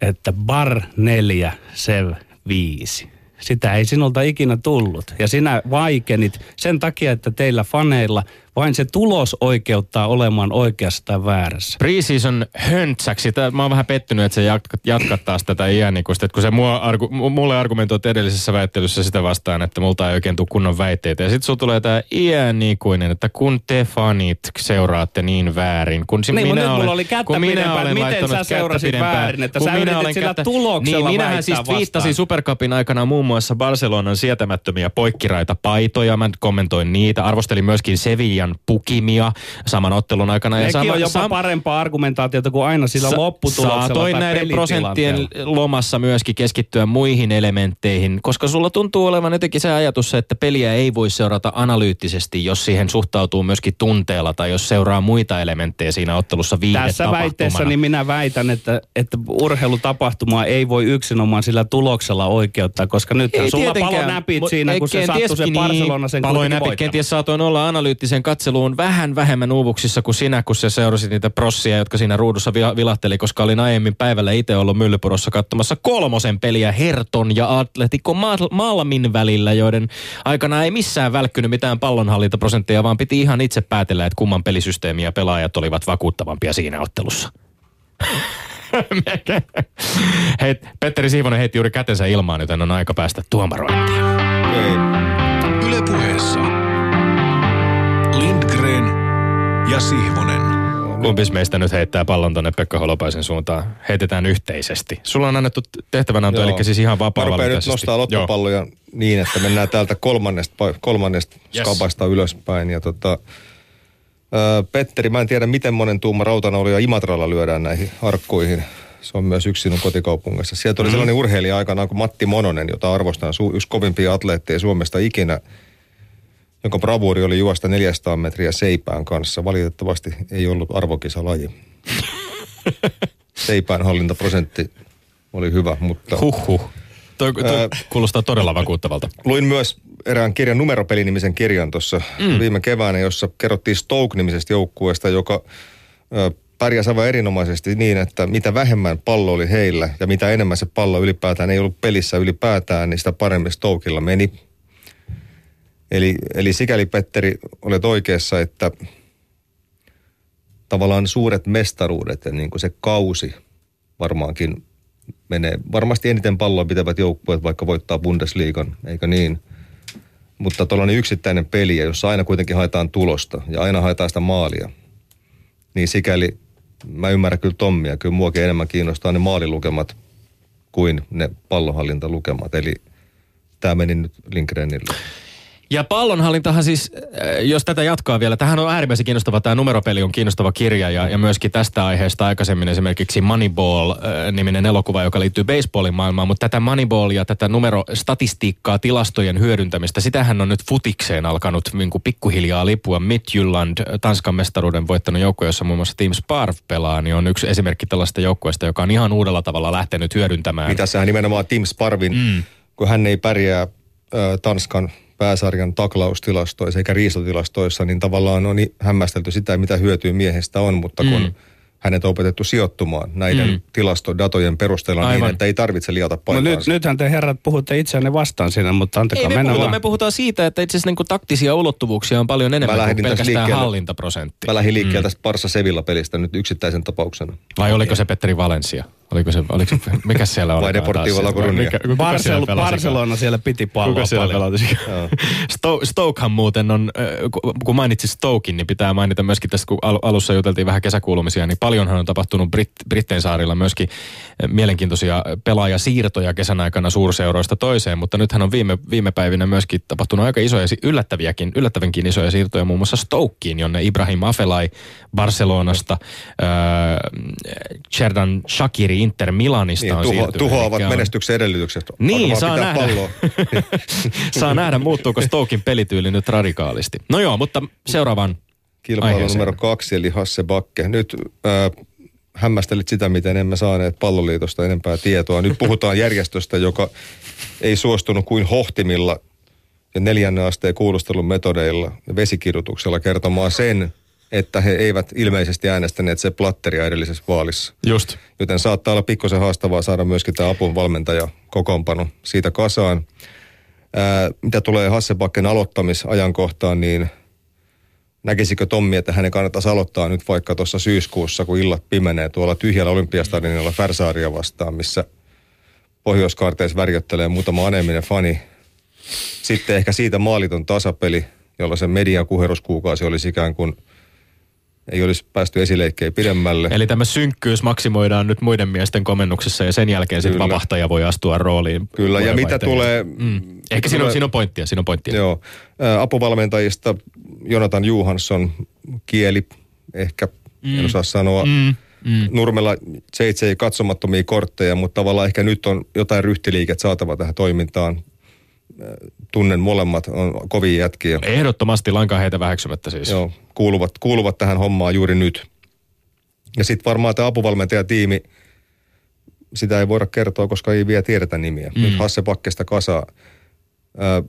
että bar 4, sev 5. Sitä ei sinulta ikinä tullut. Ja sinä vaikenit sen takia, että teillä faneilla vain se tulos oikeuttaa olemaan oikeassa tai väärässä. Preseason höntsäksi. Tää, mä oon vähän pettynyt, että se jatkat, jatkat taas tätä iänikuista. Että kun se mua, argu, mulle argumentoit edellisessä väittelyssä sitä vastaan, että multa ei oikein tule kunnon väitteitä. Ja sitten sulla tulee tämä iänikuinen, että kun te fanit seuraatte niin väärin. Kun si- Niin, minä olen, oli kättä kun minä olen miten sä kättä seurasit väärin, että kun sä minä olen sillä tuloksella Niin, minähän siis viittasin Supercupin aikana muun muassa Barcelonan sietämättömiä poikkiraita paitoja. Mä kommentoin niitä. Arvostelin myöskin Sevillan pukimia saman ottelun aikana. Nekin sama- on jopa sam- parempaa argumentaatiota kuin aina sillä Sa- lopputuloksella Saatoin näiden prosenttien lomassa myöskin keskittyä muihin elementteihin, koska sulla tuntuu olevan jotenkin se ajatus, että peliä ei voi seurata analyyttisesti, jos siihen suhtautuu myöskin tunteella tai jos seuraa muita elementtejä siinä ottelussa Tässä väitteessä niin minä väitän, että, että urheilutapahtumaa ei voi yksinomaan sillä tuloksella oikeuttaa, koska nyt sulla palo näpit siinä, kun se sattui se kenties- Barcelona sen niin, kuitenkin näpit. Kenties saatoin olla analyyttisen katseluun vähän vähemmän uuvuksissa kuin sinä, kun sä seurasit niitä prossia, jotka siinä ruudussa vi- vilahteli, koska olin aiemmin päivällä itse ollut Myllypurossa katsomassa kolmosen peliä Herton ja Atletico Ma- Malmin välillä, joiden aikana ei missään välkkynyt mitään pallonhallintaprosentteja, vaan piti ihan itse päätellä, että kumman pelisysteemi ja pelaajat olivat vakuuttavampia siinä ottelussa. [LAUGHS] Hei, Petteri Siivonen heitti juuri kätensä ilmaan, joten on aika päästä tuomarointiin. Yle puheessa. Ja Sihvonen. Kumpis meistä nyt heittää pallon tonne Pekka Holopaisen suuntaan? Heitetään yhteisesti. Sulla on annettu tehtävänanto, Joo. eli siis ihan Mä rupean nyt nostaa lottopalloja niin, että mennään täältä kolmannesta, kolmannesta Yes. skabasta ylöspäin. Ja tota, ö, Petteri, mä en tiedä miten monen tuuma rautanauli ja Imatralla lyödään näihin arkkuihin. Se on myös yksi sinun kotikaupungissa. Sieltä oli sellainen urheilija aikanaan kuin Matti Mononen, jota arvostan su- yksi kovimpia atleetteja Suomesta ikinä, jonka bravuuri oli juosta 400 metriä seipään kanssa. Valitettavasti ei ollut arvokisalaji. [LAUGHS] Seipään hallintaprosentti oli hyvä, mutta... Huhhuh. Toi, toi Ää, kuulostaa todella vakuuttavalta. Luin myös erään kirjan numeropeli-nimisen kirjan tuossa mm. viime keväänä, jossa kerrottiin Stoke-nimisestä joukkueesta, joka pärjäsi aivan erinomaisesti niin, että mitä vähemmän pallo oli heillä ja mitä enemmän se pallo ylipäätään ei ollut pelissä ylipäätään, niin sitä paremmin Stokilla meni. Eli, eli sikäli Petteri olet oikeassa, että tavallaan suuret mestaruudet ja niin kuin se kausi varmaankin menee. Varmasti eniten palloa pitävät joukkueet vaikka voittaa Bundesliigan, eikö niin? Mutta tuollainen yksittäinen peli, jossa aina kuitenkin haetaan tulosta ja aina haetaan sitä maalia, niin sikäli mä ymmärrän kyllä Tommia. Kyllä muakin enemmän kiinnostaa ne maalilukemat kuin ne pallohallintalukemat. Eli tämä meni nyt Lindgrenille. Ja pallonhallintahan siis, äh, jos tätä jatkaa vielä, tähän on äärimmäisen kiinnostava, tämä numeropeli on kiinnostava kirja ja, ja myöskin tästä aiheesta aikaisemmin esimerkiksi Moneyball-niminen elokuva, joka liittyy baseballin maailmaan, mutta tätä Moneyball ja tätä numerostatistiikkaa, tilastojen hyödyntämistä, sitähän on nyt futikseen alkanut niin kuin pikkuhiljaa lipua. Midtjylland, Tanskan mestaruuden voittanut joukkue, jossa muun muassa Team Sparv pelaa, niin on yksi esimerkki tällaista joukkueesta, joka on ihan uudella tavalla lähtenyt hyödyntämään. Mitä sehän nimenomaan Tim Sparvin, mm. kun hän ei pärjää äh, Tanskan pääsarjan taklaustilastoissa eikä riistotilastoissa, niin tavallaan on hämmästelty sitä, mitä hyötyä miehestä on, mutta kun mm. hänet on opetettu sijoittumaan näiden mm. tilastodatojen perusteella niin, Aivan. niin, että ei tarvitse liata paikkaansa. No nyt, nythän te herrat puhutte itseänne vastaan siinä, mutta antakaa ei, me mennä puhutaan, vaan. me puhutaan siitä, että itse asiassa niin kuin taktisia ulottuvuuksia on paljon enemmän kuin pelkästään hallintaprosentti. Mä lähdin liikkeelle mm. tästä Parsa Sevilla pelistä nyt yksittäisen tapauksena. Vai oliko se Petteri Valencia? Oliko se, oliko se mikä siellä on? Vai Deportivo La Coruña? Barcel- Barcelona siellä piti palloa Kuka siellä paljon. Sto- Stokehan muuten on, kun mainitsit Stokin, niin pitää mainita myöskin tässä, kun al- alussa juteltiin vähän kesäkuulumisia, niin paljonhan on tapahtunut Brit- Brittein saarilla myöskin mielenkiintoisia pelaajasiirtoja kesän aikana suurseuroista toiseen, mutta nythän on viime, viime päivinä myöskin tapahtunut aika isoja, yllättäviäkin, yllättävänkin isoja siirtoja muun muassa Stokeen, jonne Ibrahim Afelai Barcelonasta, äh, Shakiri Inter Milanista niin, on tuho, siirtynyt. Tuhoavat on- menestyksen edellytykset. Niin, saa nähdä. Palloa. [LAUGHS] Saa nähdä, muuttuuko Stokin pelityyli nyt radikaalisti. No joo, mutta seuraavaan Kilpailu aiheeseen. numero kaksi, eli Hasse Bakke. Nyt äh, hämmästelit sitä, miten emme saaneet palloliitosta enempää tietoa. Nyt puhutaan järjestöstä, joka ei suostunut kuin hohtimilla ja neljännen asteen kuulustelun metodeilla ja vesikirjoituksella kertomaan sen, että he eivät ilmeisesti äänestäneet se platteria edellisessä vaalissa. Just. Joten saattaa olla pikkusen haastavaa saada myöskin tämä apuvalmentaja kokoonpano siitä kasaan. Ää, mitä tulee Hassebakken aloittamisajankohtaan, niin näkisikö Tommi, että hänen kannattaisi aloittaa nyt vaikka tuossa syyskuussa, kun illat pimenee tuolla tyhjällä olympiastadionilla Färsaaria vastaan, missä pohjoiskaarteissa värjöttelee muutama aneminen fani. Sitten ehkä siitä maaliton tasapeli, jolla se median kuheruskuukausi olisi ikään kuin ei olisi päästy esileikkeen pidemmälle. Eli tämä synkkyys maksimoidaan nyt muiden miesten komennuksessa ja sen jälkeen sitten vapahtaja voi astua rooliin. Kyllä, ja mitä tulee... Mm. Ehkä siinä on, siinä on pointtia, siinä on pointtia. Joo. Apuvalmentajista Jonathan Johansson kieli, ehkä mm. en osaa sanoa. Mm. Mm. Nurmella seitsei katsomattomia kortteja, mutta tavallaan ehkä nyt on jotain ryhtiliiket saatava tähän toimintaan. Tunnen molemmat, on kovia jätkiä. Ehdottomasti lainkaan heitä väheksymättä siis. Joo, kuuluvat, kuuluvat tähän hommaan juuri nyt. Ja sitten varmaan tämä apuvalmentajatiimi, sitä ei voida kertoa, koska ei vielä tiedetä nimiä. Mm. Nyt Hasse Pakkesta kasaa. Ö,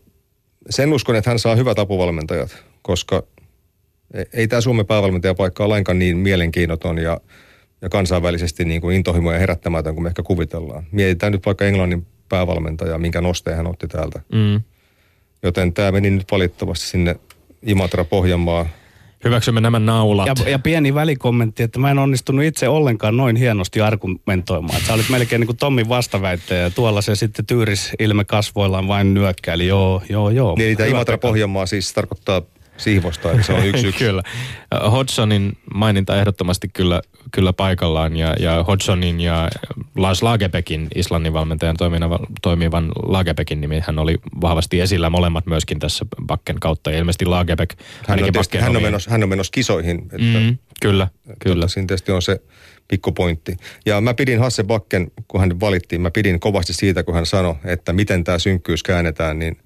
sen uskon, että hän saa hyvät apuvalmentajat, koska e- ei tämä Suomen päävalmentajapaikka ole lainkaan niin mielenkiinnoton ja, ja kansainvälisesti niin kuin intohimoja herättämätön kuin me ehkä kuvitellaan. Mietitään nyt vaikka Englannin päävalmentaja, minkä nosteen hän otti täältä. Mm. Joten tämä meni nyt valitettavasti sinne Imatra Pohjanmaa Hyväksymme nämä naulat. Ja, ja pieni välikommentti, että mä en onnistunut itse ollenkaan noin hienosti argumentoimaan. Sä olit melkein niin kuin Tommin vastaväittäjä ja tuolla se sitten tyyris ilme kasvoillaan vain nyökkäili. Joo, joo, joo. Niin, tämä Imatra. Pohjanmaa siis tarkoittaa Sihvosta, että se on yksi yksi. kyllä. Hodgsonin maininta ehdottomasti kyllä, kyllä paikallaan ja, ja Hodgsonin ja Lars Lagerbäckin, Islannin valmentajan toimivan, toimivan Lagerbäckin nimi, hän oli vahvasti esillä molemmat myöskin tässä Bakken kautta. Ja ilmeisesti Lagerbäck, Hän on, tietysti, hän, on menossa, hän on menossa kisoihin. Että, Mm, kyllä, kyllä. Että siinä tietysti on se pikkupointti. Ja mä pidin Hasse Bakken, kun hän valittiin, mä pidin kovasti siitä, kun hän sanoi, että miten tämä synkkyys käännetään, niin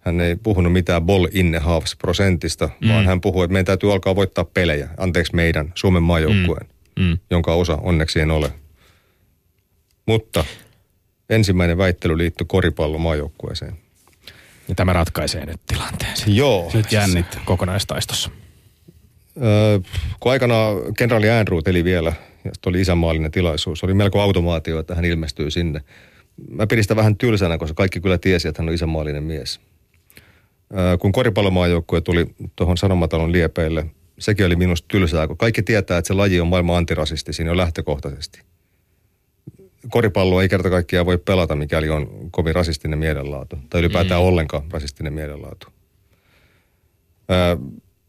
hän ei puhunut mitään ball in halves prosentista, mm. vaan hän puhui, että meidän täytyy alkaa voittaa pelejä. Anteeksi meidän, Suomen maajoukkueen, Mm. jonka osa onneksi en ole. Mutta ensimmäinen väittely liittyi koripallon maajoukkueeseen. Ja tämä ratkaisee nyt tilanteen. Joo. Nyt jännittää. kokonaistaistossa. Öö, kun aikanaan kenraali Andrew eli vielä, ja oli isänmaallinen tilaisuus, oli melko automaatio, että hän ilmestyy sinne. Mä pidin sitä vähän tylsänä, koska kaikki kyllä tiesi, että hän on isänmaallinen mies. Öö, kun koripallomaajoukkue tuli tuohon Sanomatalon liepeille, sekin oli minusta tylsää, kun kaikki tietää, että se laji on maailman antirasisti siinä jo lähtökohtaisesti. Koripallo ei kerta kaikkiaan voi pelata, mikäli on kovin rasistinen mielenlaatu, tai ylipäätään mm. ollenkaan rasistinen mielenlaatu. Öö,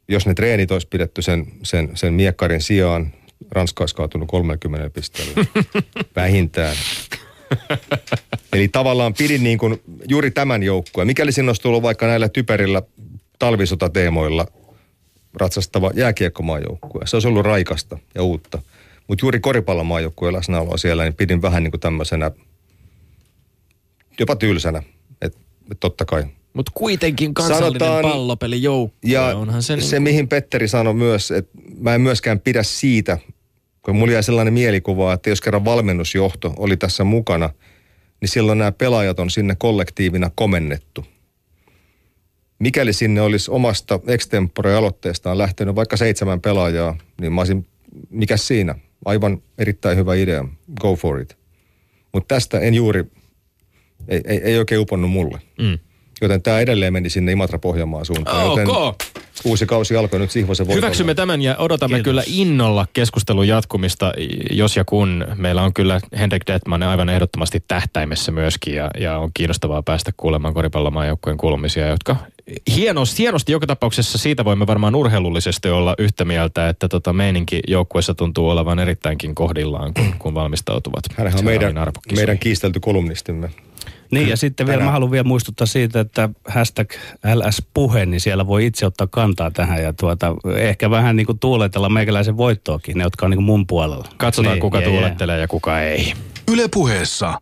jos ne treenit olisi pidetty sen, sen, sen miekkarin sijaan, Ranska olisi kaatunut 30 pisteellä. [LAUGHS] Vähintään. Eli tavallaan pidin niin kuin juuri tämän joukkueen. Mikäli sinne olisi tullut vaikka näillä typerillä talvisotateemoilla ratsastava jääkiekkomaajoukkue. Se olisi ollut raikasta ja uutta. Mutta juuri koripallomaajoukkueen läsnäoloa siellä, niin pidin vähän niin kuin tämmöisenä, jopa tylsänä. Että et totta kai mutta kuitenkin kansallinen Sanotaan, pallopelijoukkue, ja onhan se... se niin... mihin Petteri sanoi myös, että mä en myöskään pidä siitä, kun mulla jäi sellainen mielikuva, että jos kerran valmennusjohto oli tässä mukana, niin silloin nämä pelaajat on sinne kollektiivina komennettu. Mikäli sinne olisi omasta extempore-aloitteestaan lähtenyt vaikka seitsemän pelaajaa, niin mä olisin, mikä siinä? Aivan erittäin hyvä idea. Go for it. Mutta tästä en juuri, ei, ei, ei oikein uponnut mulle. Mm. Joten tämä edelleen meni sinne Imatra-Pohjanmaan suuntaan. Okay. Joten uusi kausi alkoi nyt Sihvosen voitolla. Hyväksymme tämän ja odotamme Kiitos. kyllä innolla keskustelun jatkumista, jos ja kun. Meillä on kyllä Henrik Detman aivan ehdottomasti tähtäimessä myöskin ja, ja on kiinnostavaa päästä kuulemaan koripallomaajoukkojen kuulumisia, jotka hienosti, hienosti joka tapauksessa siitä voimme varmaan urheilullisesti olla yhtä mieltä, että tota meininki joukkueessa tuntuu olevan erittäinkin kohdillaan, kun, kun valmistautuvat. Hänhän on meidän, meidän kiistelty kolumnistimme. Niin ja sitten vielä mä haluan vielä muistuttaa siitä, että hashtag LS-puhe, niin siellä voi itse ottaa kantaa tähän ja tuota, ehkä vähän niin kuin tuuletella meikäläisen voittoakin, ne jotka on niin kuin mun puolella. Katsotaan niin, kuka yeah, tuulettelee yeah. ja kuka ei. Yle puheessa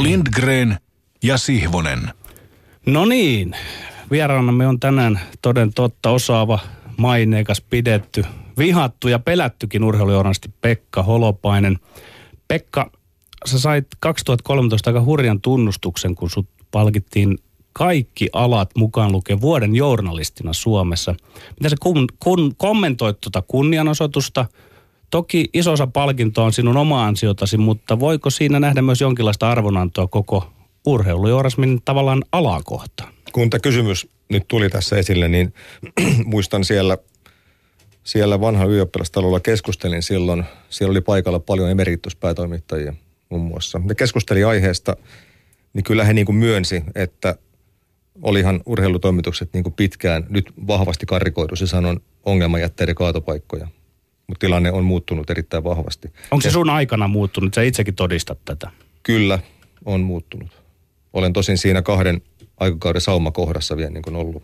Lindgren ja Sihvonen. No niin, vieraanamme on tänään toden totta osaava, maineikas, pidetty, vihattu ja pelättykin urheilujournalisti Pekka Holopainen. Pekka, sä sait 2013 aika hurjan tunnustuksen, kun sut palkittiin kaikki alat mukaan lukee vuoden journalistina Suomessa. Mitä sä kun, kun, kommentoit tuota kunnianosoitusta? Toki iso osa palkintoa on sinun oma ansiotasi, mutta voiko siinä nähdä myös jonkinlaista arvonantoa koko urheilujournalismin tavallaan alakohtaan? Kun tämä kysymys nyt tuli tässä esille, niin [CLEARS THROAT] muistan siellä, siellä vanha ylioppilastalolla keskustelin silloin. Siellä oli paikalla paljon emerituspäätoimittajia – muun muassa. Ne keskusteli aiheesta, niin kyllä he niin kuin myönsi, että olihan urheilutoimitukset niin kuin pitkään nyt vahvasti karikoidussa sanon ongelmajätteiden kaatopaikkoja. Mutta tilanne on muuttunut erittäin vahvasti. Onko se sun aikana muuttunut? Sä itsekin todistat tätä. Kyllä, on muuttunut. Olen tosin siinä kahden aikakauden saumakohdassa vielä niin kuin ollut,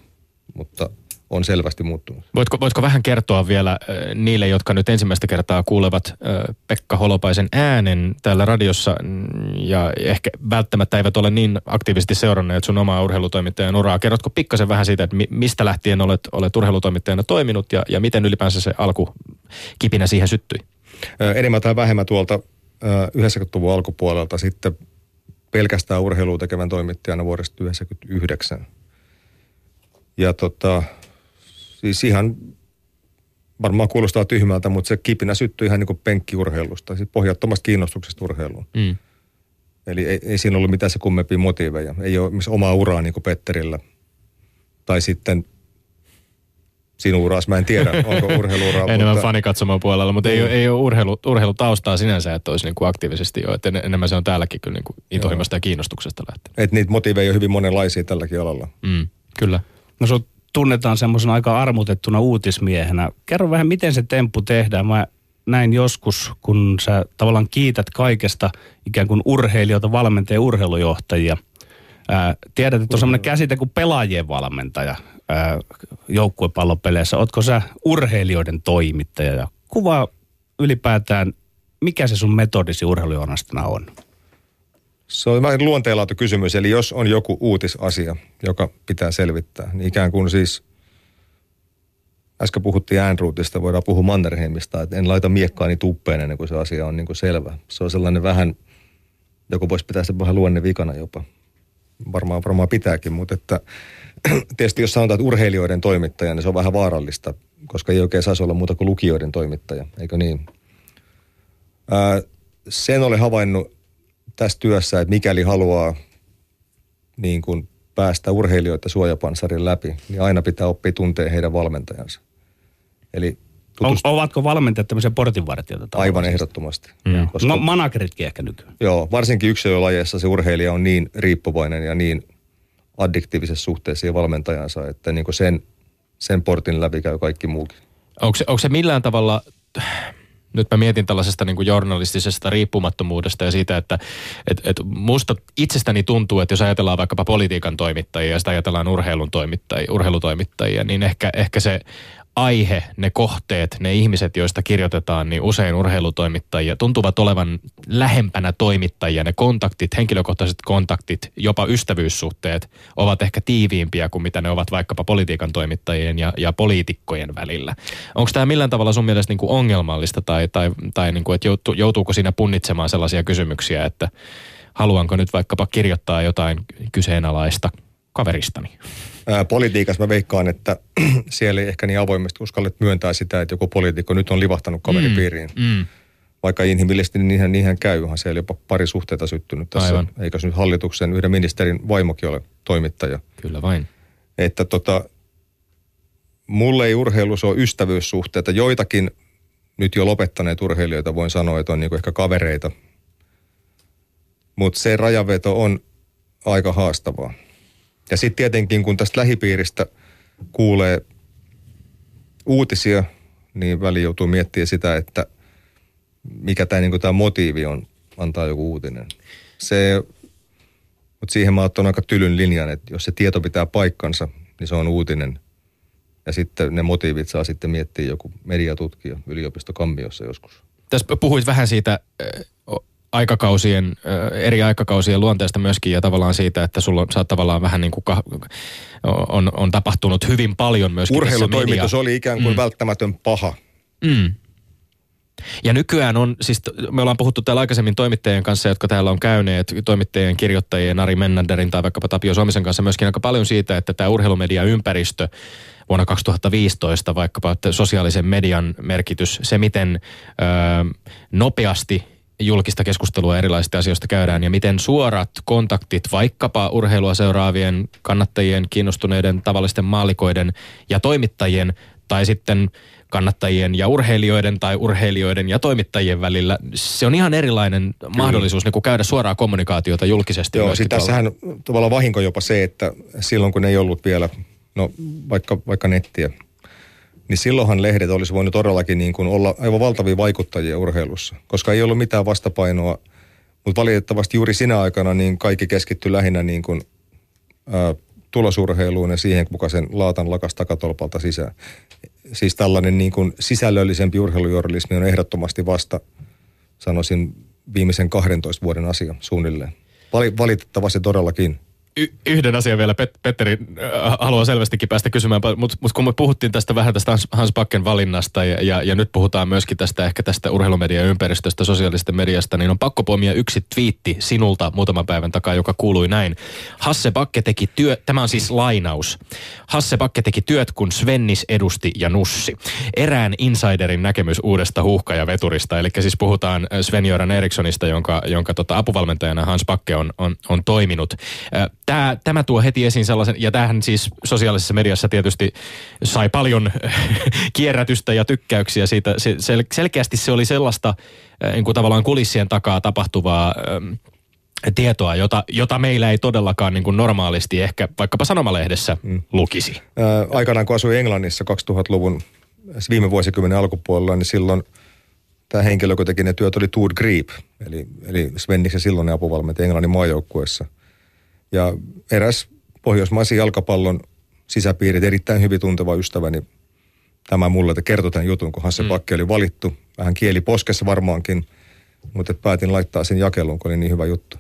mutta on selvästi muuttunut. Voitko, voitko vähän kertoa vielä äh, niille, jotka nyt ensimmäistä kertaa kuulevat äh, Pekka Holopaisen äänen täällä radiossa mm, ja ehkä välttämättä eivät ole niin aktiivisesti seuranneet sun omaa urheilutoimittajan uraa. Kerrotko pikkasen vähän siitä, että mistä lähtien olet, olet urheilutoimittajana toiminut ja, ja miten ylipäänsä se alku kipinä siihen syttyi? Äh, enemmän tai vähemmän tuolta 90-luvun alkupuolelta sitten pelkästään urheilua tekevän toimittajana vuodesta 1999. Ja tota, Siis ihan varmaan kuulostaa tyhmältä, mutta se kipinä syttyi ihan niin kuin penkkiurheilusta, siis pohjattomasta kiinnostuksesta urheiluun. Mm. Eli ei, ei siinä ollut mitään se kummempia motiiveja. Ei ole omaa uraa niin kuin Petterillä. Tai sitten sinun uraas, mä en tiedä, [LAUGHS] onko urheiluura. enemmän mutta... fanikatsomaan puolella, mutta ei, mm. ei ole urheilu, urheilutaustaa sinänsä, että olisi niin kuin aktiivisesti jo. Että enemmän se on täälläkin kyllä niin kuin intohimosta ja kiinnostuksesta lähtenyt. Että niitä motiiveja on hyvin monenlaisia tälläkin alalla. Mm, kyllä. No sut tunnetaan semmoisen aika armutettuna uutismiehenä. Kerro vähän, miten se temppu tehdään. Mä näin joskus, kun sä tavallaan kiität kaikesta ikään kuin urheilijoita, valmentajia, urheilujohtajia. Ää, tiedät, että on semmoinen käsite kuin pelaajien valmentaja ää, joukkuepallopeleissä. Ootko sä urheilijoiden toimittaja? Ja kuvaa ylipäätään, mikä se sun metodisi urheilujournalistina on? Se on vähän luonteenlaatu kysymys, eli jos on joku uutisasia, joka pitää selvittää, niin ikään kuin siis, äsken puhuttiin Andrewtista, voidaan puhua Mannerheimista, että en laita miekkaani tuppeen ennen kuin se asia on niin kuin selvä. Se on sellainen vähän, joku voisi pitää sitä vähän luonne vikana jopa. Varmaan, varmaan pitääkin, mutta että [CLEARS THROAT] tietysti jos sanotaan, että urheilijoiden toimittaja, niin se on vähän vaarallista, koska ei oikein saisi olla muuta kuin lukijoiden toimittaja, eikö niin? Ää, sen olen havainnut tässä työssä, että mikäli haluaa niin kuin päästä urheilijoita suojapansarin läpi, niin aina pitää oppia tuntea heidän valmentajansa. Eli on, ovatko valmentajat tämmöisiä portinvartijoita? Aivan ehdottomasti. Mm. Koska, no manageritkin ehkä nykyään. Joo, varsinkin yksilölajeissa se urheilija on niin riippuvainen ja niin addiktiivisessa suhteessa siihen valmentajansa, että niin sen, sen portin läpi käy kaikki muukin. Onko se, onko se millään tavalla nyt mä mietin tällaisesta niin kuin journalistisesta riippumattomuudesta ja siitä, että et, et musta itsestäni tuntuu, että jos ajatellaan vaikkapa politiikan toimittajia ja sitä ajatellaan urheilun toimittajia, urheilutoimittajia, niin ehkä, ehkä se aihe, ne kohteet, ne ihmiset, joista kirjoitetaan, niin usein urheilutoimittajia tuntuvat olevan lähempänä toimittajia. Ne kontaktit, henkilökohtaiset kontaktit, jopa ystävyyssuhteet ovat ehkä tiiviimpiä kuin mitä ne ovat vaikkapa politiikan toimittajien ja, ja poliitikkojen välillä. Onko tämä millään tavalla sun mielestä niin kuin ongelmallista tai, tai, tai niin kuin, että joutu, joutuuko siinä punnitsemaan sellaisia kysymyksiä, että haluanko nyt vaikkapa kirjoittaa jotain kyseenalaista kaveristani? Ää, politiikassa mä veikkaan, että [CLEARS THROAT] siellä ei ehkä niin avoimesti uskallet myöntää sitä, että joku poliitikko nyt on livahtanut kaveripiiriin. Mm, mm. Vaikka inhimillisesti niin niinhän, niinhän käy, onhan siellä jopa pari suhteita syttynyt tässä. Aivan. Eikä nyt hallituksen yhden ministerin vaimokin ole toimittaja. Kyllä vain. Että tota, mulle ei urheilussa ole ystävyyssuhteita. Joitakin nyt jo lopettaneet urheilijoita voin sanoa, että on niinku ehkä kavereita. Mutta se rajaveto on aika haastavaa. Ja sitten tietenkin, kun tästä lähipiiristä kuulee uutisia, niin väli joutuu miettimään sitä, että mikä tämä niinku motiivi on antaa joku uutinen. Se, mutta siihen mä oon aika tylyn linjan, että jos se tieto pitää paikkansa, niin se on uutinen. Ja sitten ne motiivit saa sitten miettiä joku mediatutkija yliopisto Kammiossa joskus. Tässä puhuit vähän siitä aikakausien, eri aikakausien luonteesta myöskin ja tavallaan siitä, että sulla on, sä oot tavallaan vähän niin kuin kah, on, on tapahtunut hyvin paljon myöskin Urheilutoimitus oli ikään kuin mm. välttämätön paha. Mm. Ja nykyään on, siis me ollaan puhuttu täällä aikaisemmin toimittajien kanssa, jotka täällä on käyneet, toimittajien, kirjoittajien, Ari Mennanderin tai vaikkapa Tapio Suomisen kanssa myöskin aika paljon siitä, että tämä urheilumedia-ympäristö vuonna 2015 vaikkapa että sosiaalisen median merkitys, se miten ö, nopeasti julkista keskustelua erilaisista asioista käydään ja miten suorat kontaktit vaikkapa urheilua seuraavien kannattajien, kiinnostuneiden tavallisten maalikoiden ja toimittajien tai sitten kannattajien ja urheilijoiden tai urheilijoiden ja toimittajien välillä. Se on ihan erilainen Kyllä. mahdollisuus niin kuin käydä suoraa kommunikaatiota julkisesti. Joo, siis tässähän tavallaan vahinko jopa se, että silloin kun ei ollut vielä, no vaikka, vaikka nettiä, niin silloinhan lehdet olisi voinut todellakin niin kuin olla aivan valtavia vaikuttajia urheilussa, koska ei ollut mitään vastapainoa. Mutta valitettavasti juuri sinä aikana niin kaikki keskittyi lähinnä niin kuin, ää, tulosurheiluun ja siihen, kuka sen laatan lakas takatolpalta sisään. Siis tällainen niin kuin sisällöllisempi urheilujournalismi on ehdottomasti vasta, sanoisin, viimeisen 12 vuoden asia suunnilleen. Valitettavasti todellakin y- yhden asian vielä Pet- Petteri äh, haluaa selvästikin päästä kysymään, mutta mut kun me puhuttiin tästä vähän tästä Hans, Hans valinnasta ja, ja, ja nyt puhutaan myöskin tästä ehkä tästä urheilumedian ympäristöstä, sosiaalisesta mediasta, niin on pakko poimia yksi twiitti sinulta muutaman päivän takaa, joka kuului näin. Hasse Bakke teki työ, tämä on siis lainaus. Hasse Bakke teki työt, kun Svennis edusti ja Nussi. Erään insiderin näkemys uudesta huuhka- ja veturista, eli siis puhutaan Sven-Göran Erikssonista, jonka, jonka tota apuvalmentajana Hans Bakke on, on, on toiminut. Tämä, tämä tuo heti esiin sellaisen, ja tämähän siis sosiaalisessa mediassa tietysti sai paljon [LAUGHS] kierrätystä ja tykkäyksiä siitä. Sel, selkeästi se oli sellaista niin kuin tavallaan kulissien takaa tapahtuvaa tietoa, jota, jota meillä ei todellakaan niin kuin normaalisti ehkä vaikkapa sanomalehdessä mm. lukisi. Ää, aikanaan kun asuin Englannissa 2000-luvun viime vuosikymmenen alkupuolella, niin silloin tämä henkilö, joka teki ne työt, oli Tood Grip, eli, eli Svenniksen silloinen apuvalmentaja Englannin maajoukkueessa. Ja eräs pohjoismaisen jalkapallon sisäpiirit erittäin hyvin tunteva ystäväni tämä mulle, että kertoi tämän jutun, kun Hasse mm. Pakki oli valittu. Vähän kieli poskessa varmaankin, mutta päätin laittaa sen jakeluun, kun oli niin hyvä juttu.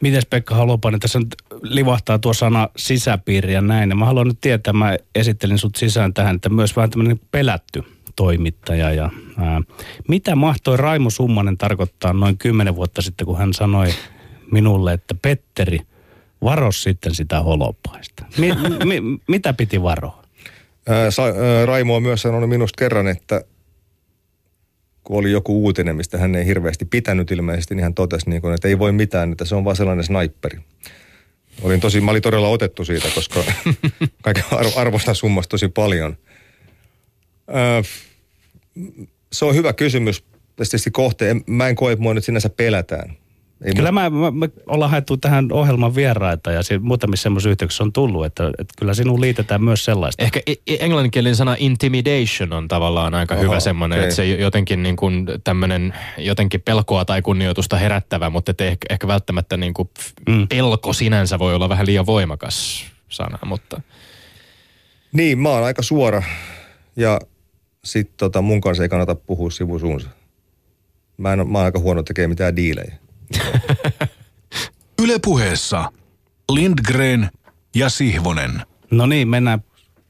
Mites Pekka Halopainen, tässä nyt livahtaa tuo sana sisäpiiri ja näin. Ja mä haluan nyt tietää, mä esittelin sut sisään tähän, että myös vähän tämmöinen pelätty toimittaja. Ja, ää, mitä mahtoi Raimo Summanen tarkoittaa noin kymmenen vuotta sitten, kun hän sanoi minulle, että Petteri, varo sitten sitä holopaista. Mi, mi, mitä piti varoa? Ää, Sa- Raimo on myös sanonut minusta kerran, että kun oli joku uutinen, mistä hän ei hirveästi pitänyt ilmeisesti, niin hän totesi, niin kuin, että ei voi mitään, että se on vaan sellainen sniperi. Olin tosi, mä olin todella otettu siitä, koska [LAUGHS] kaiken arvo- arvostan summasta tosi paljon. Ää, se on hyvä kysymys. Tietysti kohteen. Mä en koe, että mua nyt sinänsä pelätään. Ei Kyllä mä, mä, me ollaan haettu tähän ohjelman vieraita ja si- muutamissa semmoisissa yhteyksissä on tullut, että, että kyllä sinuun liitetään myös sellaista. Ehkä englanninkielinen sana intimidation on tavallaan aika Oho, hyvä semmoinen, okei. että se jotenkin niin kuin tämmöinen jotenkin pelkoa tai kunnioitusta herättävä, mutta et ehkä, ehkä välttämättä niin kuin Mm. pelko sinänsä voi olla vähän liian voimakas sana, mutta Niin, mä oon aika suora ja sit tota, mun kanssa ei kannata puhua sivusuunsa. Mä, en, oo- mä oon aika huono tekee mitään diilejä. [LAUGHS] Ylepuheessa Lindgren ja Sihvonen. No niin, mennään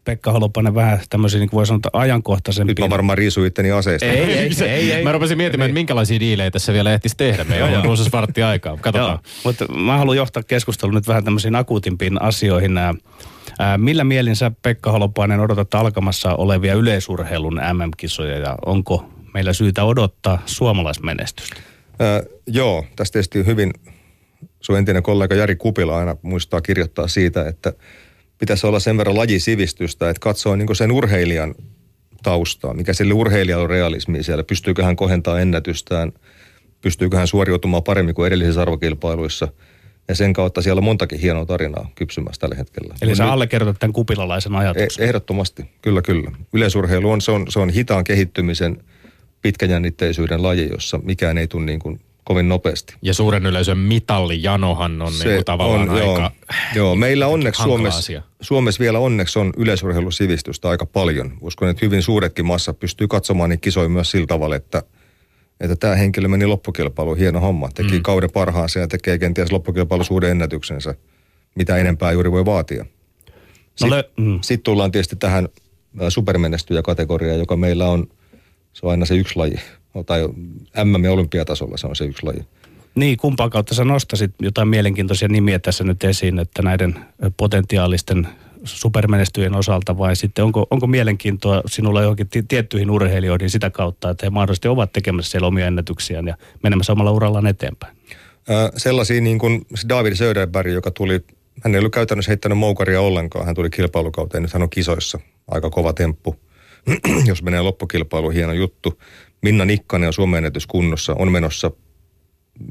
Pekka Holopainen vähän tämmöisiin, niin kuin voi sanoa, Nyt ajankohtaisempiin. mä varmaan riisuin itteni aseista. Ei, ei, [LAUGHS] ei, ei. Mä rupesin miettimään, että minkälaisia diilejä tässä vielä ehtisi tehdä. Meillä on runsas vartti aikaa. Joo, Katsotaan. mutta mä haluan johtaa keskustelun nyt vähän tämmöisiin akuutimpiin asioihin. Ää, ää, millä mielin sä, Pekka Holopainen, odotat alkamassa olevia yleisurheilun MM-kisoja ja onko meillä syytä odottaa suomalaismenestystä? Ää, joo, tästä tietysti hyvin sun entinen kollega Jari Kupila aina muistaa kirjoittaa siitä, että pitäisi olla sen verran lajisivistystä, että katsoo niin sen urheilijan taustaa, mikä sille urheilijalla on realismi siellä, pystyykö hän kohentaa ennätystään, pystyykö hän suoriutumaan paremmin kuin edellisissä arvokilpailuissa. Ja sen kautta siellä on montakin hienoa tarinaa kypsymässä tällä hetkellä. Eli sä allekirjoitat tämän kupilalaisen ajatuksen. E- Ehdottomasti, kyllä kyllä. Yleisurheilu on, se on, se on hitaan kehittymisen pitkäjännitteisyyden laji, jossa mikään ei tule niin kuin kovin nopeasti. Ja suuren yleisön mitallijanohan on niin kuin tavallaan aika joo, joo, meillä onneksi Suomessa, asia. Suomessa vielä onneksi on yleisurheilusivistystä aika paljon. Uskon, että hyvin suuretkin massat pystyy katsomaan niitä kisoja myös sillä tavalla, että, että tämä henkilö meni loppukilpailuun, hieno homma. Teki mm. kauden parhaansa ja tekee kenties loppukilpailussa uuden ennätyksensä. Mitä enempää juuri voi vaatia. No lö- mm. Sitten tullaan tietysti tähän supermenestyjäkategoriaan, joka meillä on, se on aina se yksi laji. Tai MM- ja olympiatasolla se on se yksi laji. Niin, kumpaa kautta sä nostasit jotain mielenkiintoisia nimiä tässä nyt esiin, että näiden potentiaalisten supermenestyjien osalta vai sitten onko, onko mielenkiintoa sinulla johonkin ti- tiettyihin urheilijoihin sitä kautta, että he mahdollisesti ovat tekemässä siellä omia ennätyksiään ja menemässä omalla urallaan eteenpäin? Ö, sellaisia niin kuin David Söderberg, joka tuli, hän ei ollut käytännössä heittänyt moukaria ollenkaan, hän tuli kilpailukauteen, nyt hän on kisoissa, aika kova temppu. [CLEARS THROAT] Jos menee loppukilpailu, hieno juttu. Minna Nikkanen on Suomen ennätyskunnossa, on menossa,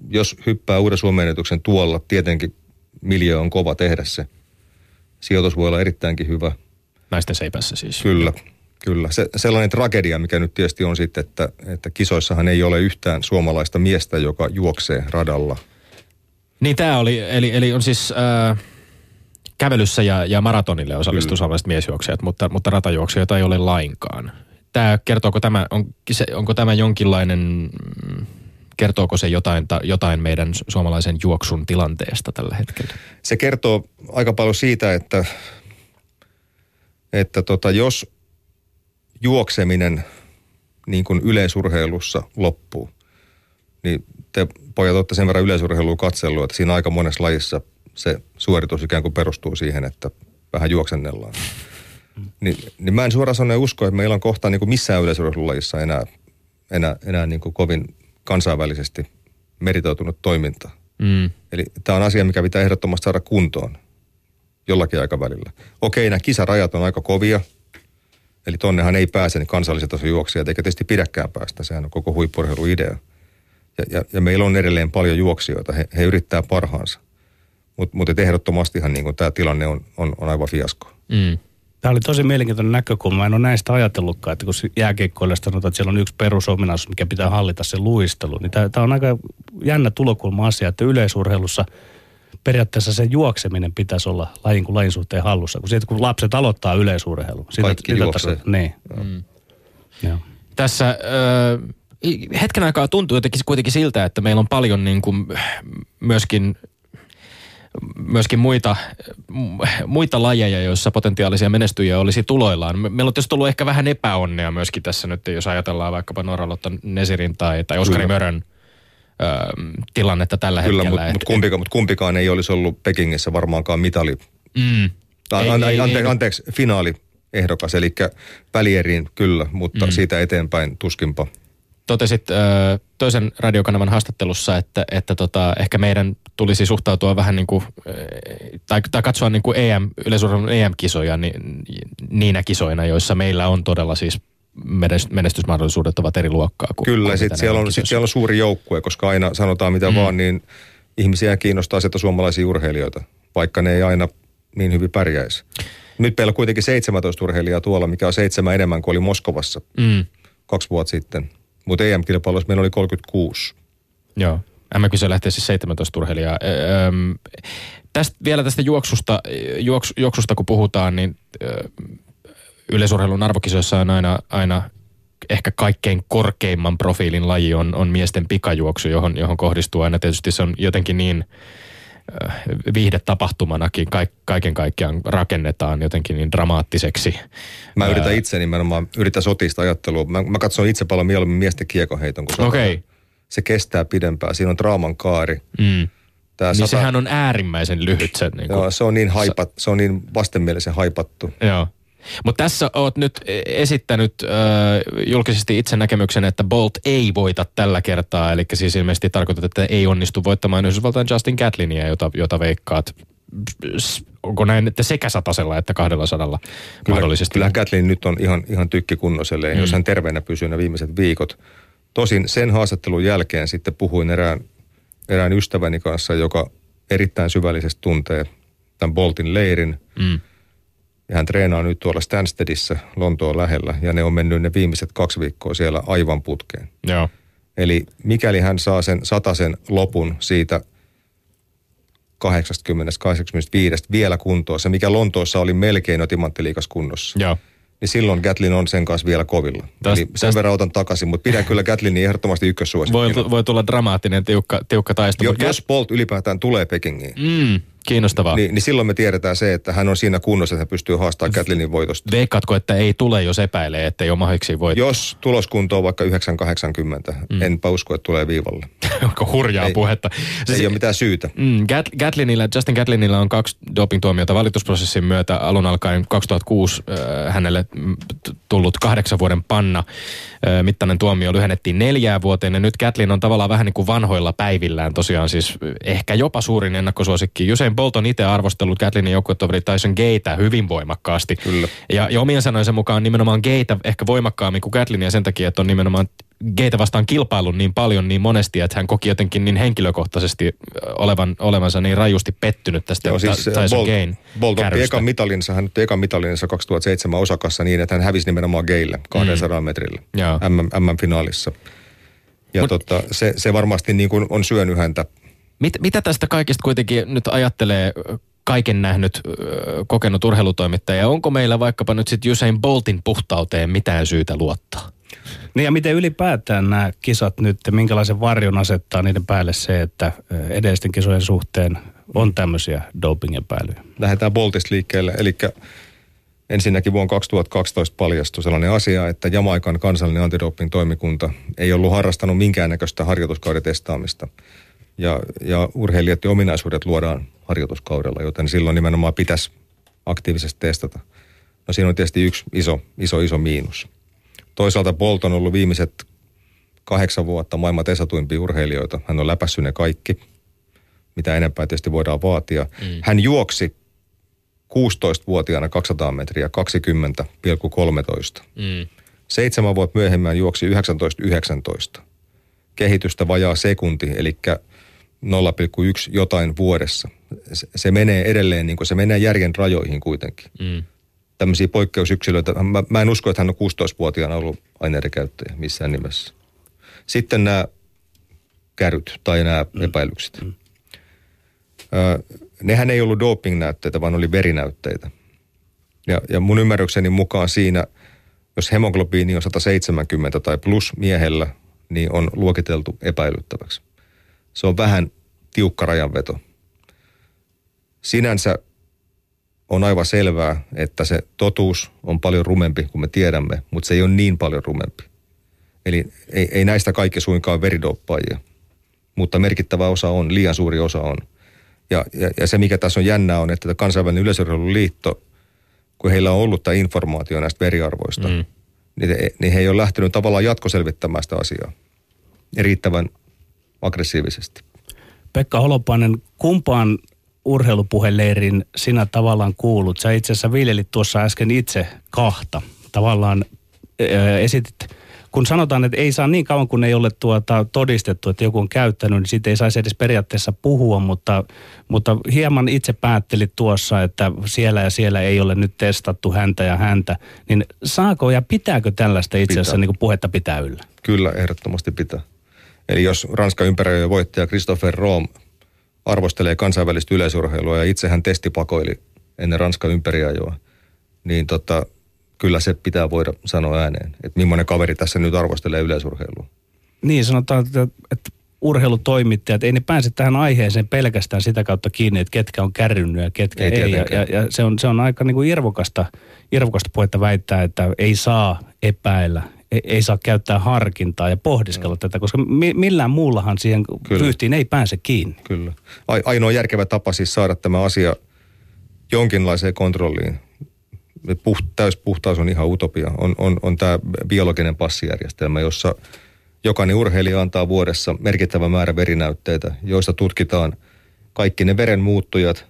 jos hyppää uuden Suomen ennätyksen tuolla, tietenkin miljö on kova tehdä se. Sijoitus voi olla erittäinkin hyvä. naisten seipässä siis. Kyllä, kyllä. Se, sellainen tragedia, mikä nyt tietysti on sitten, että, että kisoissahan ei ole yhtään suomalaista miestä, joka juoksee radalla. Niin tämä oli, eli, eli on siis äh, kävelyssä ja, ja maratonille osallistuu suomalaiset miesjuoksijat, mutta, mutta ratajuoksijoita ei ole lainkaan. Tämä, kertooko tämä, on, se, onko tämä jonkinlainen, mm, kertooko se jotain, ta, jotain meidän su- suomalaisen juoksun tilanteesta tällä hetkellä? se kertoo aika paljon siitä, että, että tota, jos juokseminen niin kuin yleisurheilussa loppuu, niin te pojat olette sen verran yleisurheilua katsellut, että siinä aika monessa lajissa se suoritus ikään kuin perustuu siihen, että vähän juoksennellaan. Niin, niin mä en suoraan sanoen usko, että meillä on kohta niin kuin missään yleisurheilulajissa enää, enää, enää niin kuin kovin kansainvälisesti meritoitunut toiminta. Mm. Eli tämä on asia, mikä pitää ehdottomasti saada kuntoon jollakin aikavälillä. Okei, nämä kisarajat on aika kovia, eli tonnehan ei pääse niin kansalliset tason juoksijat, eikä tietysti pidäkään päästä. Sehän on koko huippurheilun idea. Ja, ja, ja meillä on edelleen paljon juoksijoita, he, he yrittää parhaansa. Mutta mut ehdottomastihan niin tämä tilanne on, on, on aivan fiasko. Mm. Tämä oli tosi mielenkiintoinen näkökulma. En ole näistä ajatellutkaan, että kun jääkiekkoille sanotaan, että siellä on yksi perusominaisuus, mikä pitää hallita se luistelu, niin tämä, tämä on aika jännä tulokulma asia, että yleisurheilussa periaatteessa se juokseminen pitäisi olla lajin kuin lajin suhteen hallussa. Kun, siitä, kun lapset aloittaa yleisurheilun. Sitä, Kaikki sitä juoksee. Niin. Mm. Joo. Tässä ö, hetken aikaa tuntuu jotenkin kuitenkin siltä, että meillä on paljon niin kuin myöskin myöskin muita, muita lajeja, joissa potentiaalisia menestyjiä olisi tuloillaan. Me- Meillä on tietysti tullut ehkä vähän epäonnea myöskin tässä nyt, jos ajatellaan vaikkapa Norralotta Nesirin tai, tai Oskari Kyllä. Mörön ö, tilannetta tällä Kyllä, hetkellä. mutta mut kumpikaan, mut kumpikaan ei olisi ollut Pekingissä varmaankaan mitali. Mm. Tai, Ei, an, ei, ante, ei. anteeksi, finaali ehdokas. Eli välieriin kyllä, mutta mm. siitä eteenpäin tuskinpa. Totesit ö, toisen radiokanavan haastattelussa, että, että tota, ehkä meidän tulisi suhtautua vähän niin kuin, tai, tai katsoa niin kuin EM, yleisurheilun EM-kisoja niin, niinä kisoina, joissa meillä on todella siis menestysmahdollisuudet ovat eri luokkaa kuin Kyllä, sitten siellä, on, sit siellä on suuri joukkue, koska aina sanotaan mitä mm. vaan, niin ihmisiä kiinnostaa sieltä suomalaisia urheilijoita, vaikka ne ei aina niin hyvin pärjäisi. Nyt meillä on kuitenkin 17 urheilijaa tuolla, mikä on seitsemän enemmän kuin oli Moskovassa mm. kaksi vuotta sitten. Mutta EM-kilpailussa meillä oli 36. Joo. MM-kisa lähtee siis 17 urheilijaa. Öö, tästä, vielä tästä juoksusta, juoksu, juoksusta kun puhutaan, niin öö, yleisurheilun arvokisoissa on aina, aina ehkä kaikkein korkeimman profiilin laji on, on miesten pikajuoksu, johon, johon kohdistuu aina tietysti se on jotenkin niin viihdetapahtumanakin kaiken kaikkiaan rakennetaan jotenkin niin dramaattiseksi. Mä yritän itse nimenomaan, yritän sotista ajattelua. Mä, mä katson itse paljon mieluummin miesten kiekoheiton, kun okay. se kestää pidempään. Siinä on draaman kaari. Mm. Tää niin sata... sehän on äärimmäisen lyhyt. Se, niin kuin... Joo, se on niin, haipat, se on niin vastenmielisen haipattu. Joo. Mutta tässä oot nyt esittänyt äh, julkisesti itse näkemyksen, että Bolt ei voita tällä kertaa. Eli siis ilmeisesti tarkoitat, että ei onnistu voittamaan Yhdysvaltain Justin Gatlinia, jota, jota veikkaat. Onko näin, että sekä satasella että kahdella sadalla kyllä, mahdollisesti? Kyllä Gatlin nyt on ihan, ihan tykkikunnoselle, mm. jos hän terveenä pysyy ne viimeiset viikot. Tosin sen haastattelun jälkeen sitten puhuin erään, erään ystäväni kanssa, joka erittäin syvällisesti tuntee tämän Boltin leirin. Mm ja hän treenaa nyt tuolla Stanstedissa Lontoon lähellä ja ne on mennyt ne viimeiset kaksi viikkoa siellä aivan putkeen. Joo. Eli mikäli hän saa sen sataisen lopun siitä 80-85 vielä kuntoon, se mikä Lontoossa oli melkein jo timanttiliikas kunnossa. Joo niin silloin Gatlin on sen kanssa vielä kovilla. Täst, Eli sen täst... verran otan takaisin, mutta pidän kyllä Gatlinin ehdottomasti ykkössuosikkina. Voi, voi tulla dramaattinen tiukka, tiukka taistelu. Jo, jos Bolt ylipäätään tulee Pekingiin, mm. Kiinnostavaa. Niin, niin silloin me tiedetään se, että hän on siinä kunnossa, että hän pystyy haastamaan Gatlinin voitosta. Veikkaatko, että ei tule, jos epäilee, että ei ole mahdollisesti voittaa? Jos tuloskunto on vaikka 980, mm. enpä usko, että tulee viivalle. [LAUGHS] Onko hurjaa ei, puhetta? Siis, ei ole mitään syytä. Mm, Gatlinilla, Justin Gatlinilla on kaksi dopingtuomiota valitusprosessin myötä alun alkaen 2006 äh, hänelle tullut kahdeksan vuoden panna. Äh, mittainen tuomio lyhennettiin neljään vuoteen ja nyt Gatlin on tavallaan vähän niin kuin vanhoilla päivillään tosiaan siis ehkä jopa suurin ennakkosuosikki. Usein Bolt on itse arvostellut Gatlinin joukkuetoveri Tyson Gatea hyvin voimakkaasti. Kyllä. Ja, ja omien sanojensa mukaan nimenomaan Gatea ehkä voimakkaammin kuin Gatlinia sen takia, että on nimenomaan Geitä vastaan kilpailun niin paljon niin monesti, että hän koki jotenkin niin henkilökohtaisesti olevan, olevansa niin rajusti pettynyt tästä Joo, siis Tyson Bolt, Gain Bolt otti ekan mitalinsa, hän otti ekan mitalinsa 2007 osakassa niin, että hän hävisi nimenomaan Geille 200 mm. metrillä MM-finaalissa. Ja Mut, tota, se, se varmasti niin kuin on syönyt häntä Mit, mitä tästä kaikesta kuitenkin nyt ajattelee kaiken nähnyt, kokenut urheilutoimittaja? Onko meillä vaikkapa nyt sitten Usain Boltin puhtauteen mitään syytä luottaa? Niin ja miten ylipäätään nämä kisat nyt, minkälaisen varjon asettaa niiden päälle se, että edellisten kisojen suhteen on tämmöisiä dopingepäilyjä? Lähdetään Boltista liikkeelle, eli ensinnäkin vuonna 2012 paljastui sellainen asia, että Jamaikan kansallinen antidoping-toimikunta ei ollut harrastanut minkäännäköistä harjoituskauden testaamista – ja, ja urheilijoiden ominaisuudet luodaan harjoituskaudella, joten silloin nimenomaan pitäisi aktiivisesti testata. No siinä on tietysti yksi iso, iso, iso miinus. Toisaalta Bolt on ollut viimeiset kahdeksan vuotta maailman tesatuimpia urheilijoita. Hän on läpässyt ne kaikki, mitä enempää tietysti voidaan vaatia. Mm. Hän juoksi 16-vuotiaana 200 metriä 20,13. Mm. Seitsemän vuotta myöhemmin juoksi 19,19. Kehitystä vajaa sekunti, eli 0,1 jotain vuodessa. Se, se menee edelleen, niin kuin se menee järjen rajoihin kuitenkin. Mm. Tämmöisiä poikkeusyksilöitä. Mä, mä en usko, että hän on 16-vuotiaana ollut aineiden käyttäjä missään nimessä. Sitten nämä käryt tai nämä mm. epäilykset. Mm. Ö, nehän ei ollut doping-näytteitä, vaan oli verinäytteitä. Ja, ja mun ymmärrykseni mukaan siinä, jos hemoglobiini on 170 tai plus miehellä, niin on luokiteltu epäilyttäväksi se on vähän tiukka rajanveto. Sinänsä on aivan selvää, että se totuus on paljon rumempi kuin me tiedämme, mutta se ei ole niin paljon rumempi. Eli ei, ei näistä kaikki suinkaan veridoppajia, mutta merkittävä osa on, liian suuri osa on. Ja, ja, ja se, mikä tässä on jännää, on, että kansainvälinen yleisurheiluliitto kun heillä on ollut tämä informaatio näistä veriarvoista, mm. niin, he, niin he ei ole lähtenyt tavallaan jatkoselvittämään sitä asiaa riittävän aggressiivisesti. Pekka Holopainen, kumpaan urheilupuheleirin sinä tavallaan kuulut? Sä itse asiassa viljelit tuossa äsken itse kahta. Tavallaan ää, esitit, kun sanotaan, että ei saa niin kauan, kun ei ole tuota todistettu, että joku on käyttänyt, niin siitä ei saisi edes periaatteessa puhua, mutta, mutta hieman itse päättelit tuossa, että siellä ja siellä ei ole nyt testattu häntä ja häntä. Niin saako ja pitääkö tällaista itse asiassa niin kuin puhetta pitää yllä? Kyllä, ehdottomasti pitää. Eli jos Ranskan ympäröijä voittaja Christopher Rom arvostelee kansainvälistä yleisurheilua ja itse hän testipakoili ennen Ranskan ympäriajoa, niin tota, kyllä se pitää voida sanoa ääneen, että millainen kaveri tässä nyt arvostelee yleisurheilua. Niin, sanotaan, että, että urheilutoimittajat, ei ne pääse tähän aiheeseen pelkästään sitä kautta kiinni, että ketkä on kärrynyt ja ketkä ei. ei ja, ja, ja se, on, se on aika niin kuin irvokasta, irvokasta puhetta väittää, että ei saa epäillä, ei, saa käyttää harkintaa ja pohdiskella mm. tätä, koska mi, millään muullahan siihen Kyllä. ryhtiin ei pääse kiinni. Kyllä. Ainoa järkevä tapa siis saada tämä asia jonkinlaiseen kontrolliin, puht, täyspuhtaus on ihan utopia, on, on, on tämä biologinen passijärjestelmä, jossa jokainen urheilija antaa vuodessa merkittävä määrä verinäytteitä, joista tutkitaan kaikki ne veren muuttujat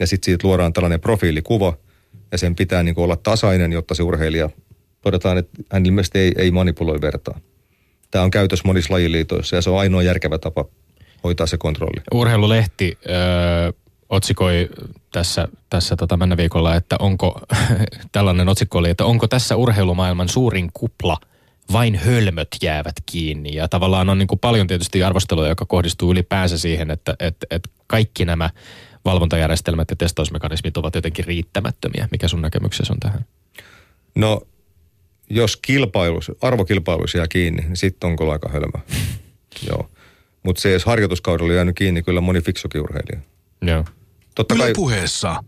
ja sitten siitä luodaan tällainen profiilikuva ja sen pitää niin olla tasainen, jotta se urheilija todetaan, että hän ilmeisesti ei, ei manipuloi vertaa. Tämä on käytös monissa lajiliitoissa ja se on ainoa järkevä tapa hoitaa se kontrolli. Urheilulehti öö, otsikoi tässä, tässä tota mennä viikolla, että onko, [LAUGHS] tällainen otsikko oli, että onko tässä urheilumaailman suurin kupla vain hölmöt jäävät kiinni. Ja tavallaan on niin kuin paljon tietysti arvostelua, joka kohdistuu ylipäänsä siihen, että, että, että kaikki nämä valvontajärjestelmät ja testausmekanismit ovat jotenkin riittämättömiä. Mikä sun näkemyksesi on tähän? No jos kilpailus, arvokilpailuissa jää kiinni, niin sitten on kyllä aika hölmö. [LAUGHS] Joo. Mutta se, jos harjoituskaudella on jäänyt kiinni, kyllä moni fiksukin urheilija. Joo. Totta kai... puheessa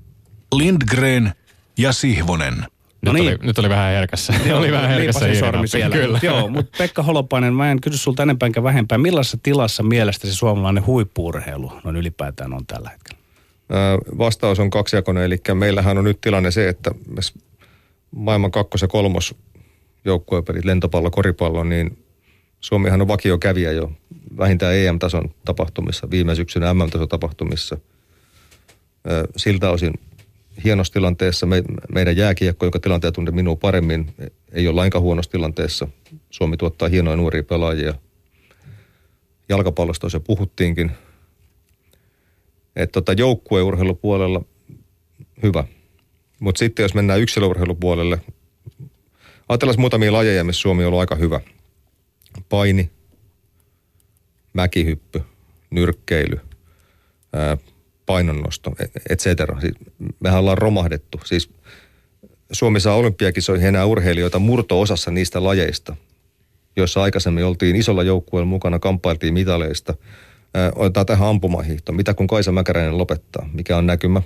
Lindgren ja Sihvonen. No nyt, niin. oli, nyt oli vähän herkässä. Joo, oli vähän herkässä sormi siellä. Kyllä. Joo, mutta Pekka Holopainen, mä en kysy sulta enempää enkä vähempää. Millaisessa tilassa mielestäsi suomalainen huippuurheilu noin ylipäätään on tällä hetkellä? Vastaus on kaksijakoinen, eli meillähän on nyt tilanne se, että maailman kakkos- ja kolmos joukkuepelit, lentopallo, koripallo, niin Suomihan on vakiokävijä jo vähintään EM-tason tapahtumissa, viime syksynä MM-tason tapahtumissa. Siltä osin hienossa tilanteessa. Me, meidän jääkiekko, joka tilanteen tunne minua paremmin, ei ole lainkaan huonossa tilanteessa. Suomi tuottaa hienoja nuoria pelaajia. Jalkapallosta se puhuttiinkin. Että tota, joukkueurheilupuolella hyvä. Mutta sitten jos mennään yksilöurheilupuolelle, ajatellaan muutamia lajeja, missä Suomi on ollut aika hyvä. Paini, mäkihyppy, nyrkkeily, painonnosto, et cetera. Siis mehän ollaan romahdettu. Siis Suomi saa olympiakisoihin enää urheilijoita murto-osassa niistä lajeista, joissa aikaisemmin oltiin isolla joukkueella mukana, kamppailtiin mitaleista. otetaan tähän ampumahiihto. Mitä kun Kaisa Mäkäräinen lopettaa? Mikä on näkymä?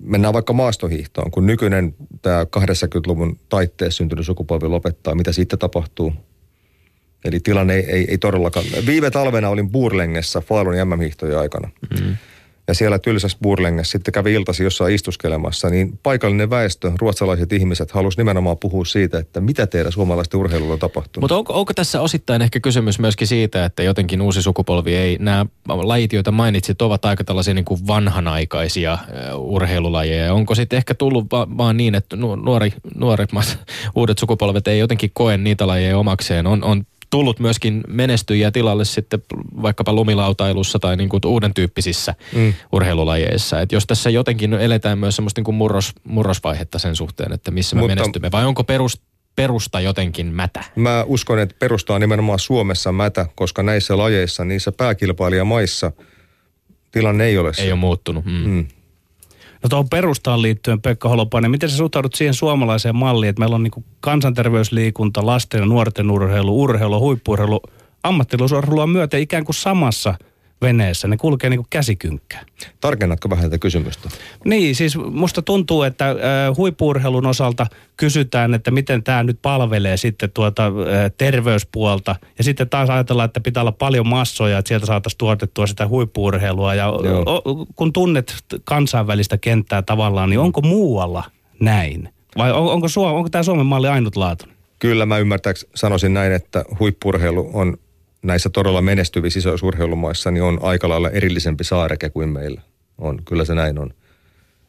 Mennään vaikka maastohiihtoon, kun nykyinen tämä 80-luvun taitteessa syntynyt sukupolvi lopettaa, mitä sitten tapahtuu? Eli tilanne ei, ei, ei todellakaan. Viime talvena olin Burlengessa Falun MM-hiihtojen aikana. Mm-hmm ja siellä tylsässä Burlengessa sitten kävi iltasi jossain istuskelemassa, niin paikallinen väestö, ruotsalaiset ihmiset, halusi nimenomaan puhua siitä, että mitä teidän suomalaisten urheilulla on tapahtunut. Mutta onko, onko tässä osittain ehkä kysymys myöskin siitä, että jotenkin uusi sukupolvi ei, nämä lajit, joita mainitsit, ovat aika tällaisia niin kuin vanhanaikaisia urheilulajeja. Onko sitten ehkä tullut va- vaan niin, että nuori, nuorimmat [LAUGHS] uudet sukupolvet ei jotenkin koe niitä lajeja omakseen? On, on tullut myöskin menestyjiä tilalle sitten vaikkapa lumilautailussa tai niin kuin uuden tyyppisissä mm. urheilulajeissa. Et jos tässä jotenkin eletään myös semmoista niin kuin murros, murrosvaihetta sen suhteen, että missä me Mutta, menestymme, vai onko perus, perusta jotenkin mätä? Mä uskon, että perusta on nimenomaan Suomessa mätä, koska näissä lajeissa, niissä pääkilpailijamaissa tilanne ei ole se. Ei ole muuttunut. Mm. Mm. No tuohon perustaan liittyen, Pekka Holopainen, miten sä suhtaudut siihen suomalaiseen malliin, että meillä on niin kansanterveysliikunta, lasten ja nuorten urheilu, urheilu, huippuurheilu, ammattilaisuurheilua myöten ikään kuin samassa veneessä. Ne kulkee niin kuin käsikynkkää. Tarkennatko vähän tätä kysymystä? Niin, siis musta tuntuu, että huippuurheilun osalta kysytään, että miten tämä nyt palvelee sitten tuota terveyspuolta. Ja sitten taas ajatellaan, että pitää olla paljon massoja, että sieltä saataisiin tuotettua sitä huippuurheilua. Ja o, kun tunnet kansainvälistä kenttää tavallaan, niin onko muualla näin? Vai on, onko, onko tämä Suomen malli ainutlaatuinen? Kyllä mä ymmärtääks sanoisin näin, että huippurheilu on näissä todella menestyvissä isoissa urheilumaissa niin on aika lailla erillisempi saareke kuin meillä. On, kyllä se näin on.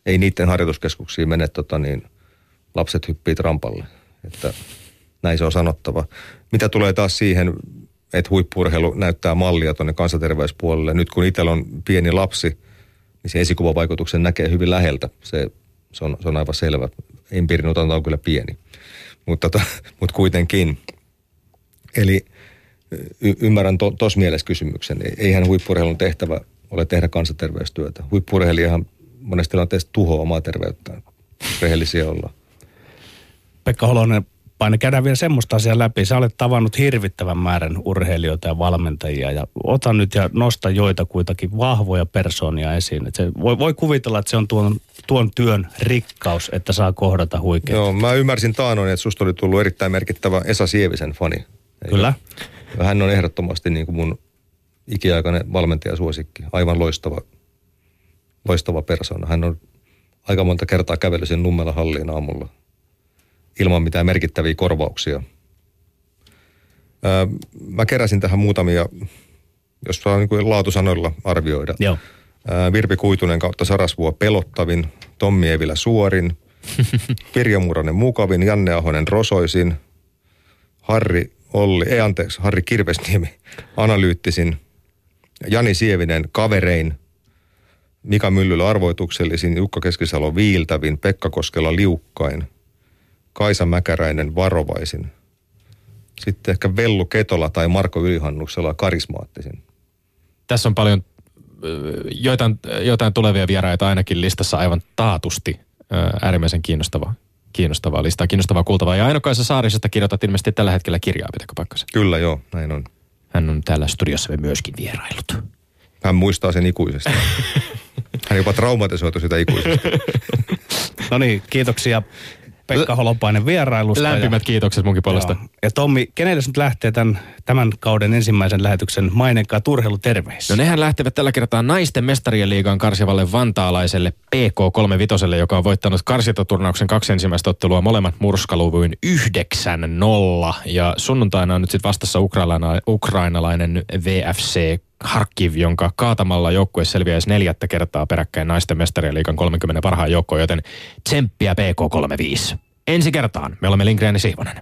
Ei niiden harjoituskeskuksiin mene tota niin, lapset hyppii trampalle. Että näin se on sanottava. Mitä tulee taas siihen, että huippurheilu näyttää mallia tuonne kansanterveyspuolelle. Nyt kun itsellä on pieni lapsi, niin se esikuvavaikutuksen näkee hyvin läheltä. Se, se, on, se on aivan selvä. Empiirin otanta on kyllä pieni, mutta, [LAUGHS] to, mutta kuitenkin. Eli y- ymmärrän tuossa to, mielessä kysymyksen. Eihän huippurheilun tehtävä ole tehdä kansanterveystyötä. Huippurheilijahan monesti tilanteessa tuhoaa omaa terveyttään. Rehellisiä ollaan. Pekka Holonen, paine käydään vielä semmoista asiaa läpi. Sä olet tavannut hirvittävän määrän urheilijoita ja valmentajia ja ota nyt ja nosta joita kuitenkin vahvoja persoonia esiin. Et se voi, voi kuvitella, että se on tuon, tuon työn rikkaus, että saa kohdata huikeita. Joo, mä ymmärsin taanoin, että susta oli tullut erittäin merkittävä Esa Sievisen fani. Kyllä. Hän on ehdottomasti niin kuin mun ikiaikainen valmentajasuosikki. Aivan loistava, loistava persona. Hän on aika monta kertaa kävellyt sen Nummela halliin aamulla ilman mitään merkittäviä korvauksia. Öö, mä keräsin tähän muutamia, jos saa niin laatusanoilla arvioida. Joo. Öö, Virpi Kuitunen kautta Sarasvuo pelottavin, Tommi Evilä suorin, [LAUGHS] Pirjo Muranen mukavin, Janne Ahonen rosoisin, Harri Olli, ei anteeksi, Harri Kirvesniemi analyyttisin, Jani Sievinen kaverein, Mika Myllylä arvoituksellisin, Jukka Keskisalo viiltävin, Pekka Koskela liukkain, Kaisa Mäkäräinen varovaisin. Sitten ehkä Vellu Ketola tai Marko Ylihannuksella karismaattisin. Tässä on paljon joitain, joitain tulevia vieraita ainakin listassa aivan taatusti äärimmäisen kiinnostavaa kiinnostavaa listaa, kiinnostavaa kuultavaa. Ja Aino Kaisa Saarisesta kirjoitat ilmeisesti tällä hetkellä kirjaa, pitääkö paikkansa? Kyllä joo, näin on. Hän on täällä studiossa myöskin vierailut. Hän muistaa sen ikuisesti. [LAUGHS] Hän jopa traumatisoitu sitä ikuisesti. no niin, kiitoksia Pekka Holopainen vierailusta. Lämpimät ja, kiitokset munkin puolesta. Joo. Ja Tommi, kenelle nyt lähtee tämän, tämän kauden ensimmäisen lähetyksen mainenkaa turheiluterveisiä? No nehän lähtevät tällä kertaa naisten mestarien liigaan karsivalle vantaalaiselle PK35, joka on voittanut karsitaturnauksen kaksi ensimmäistä ottelua molemmat murskaluvuin 9-0. Ja sunnuntaina on nyt sitten vastassa ukraina, ukrainalainen VFC Harkiv, jonka kaatamalla joukkue selviäisi neljättä kertaa peräkkäin naisten mestarien liikan 30 parhaan joukkoon, joten tsemppiä PK35. Ensi kertaan me olemme Lindgren ja Sihvonen.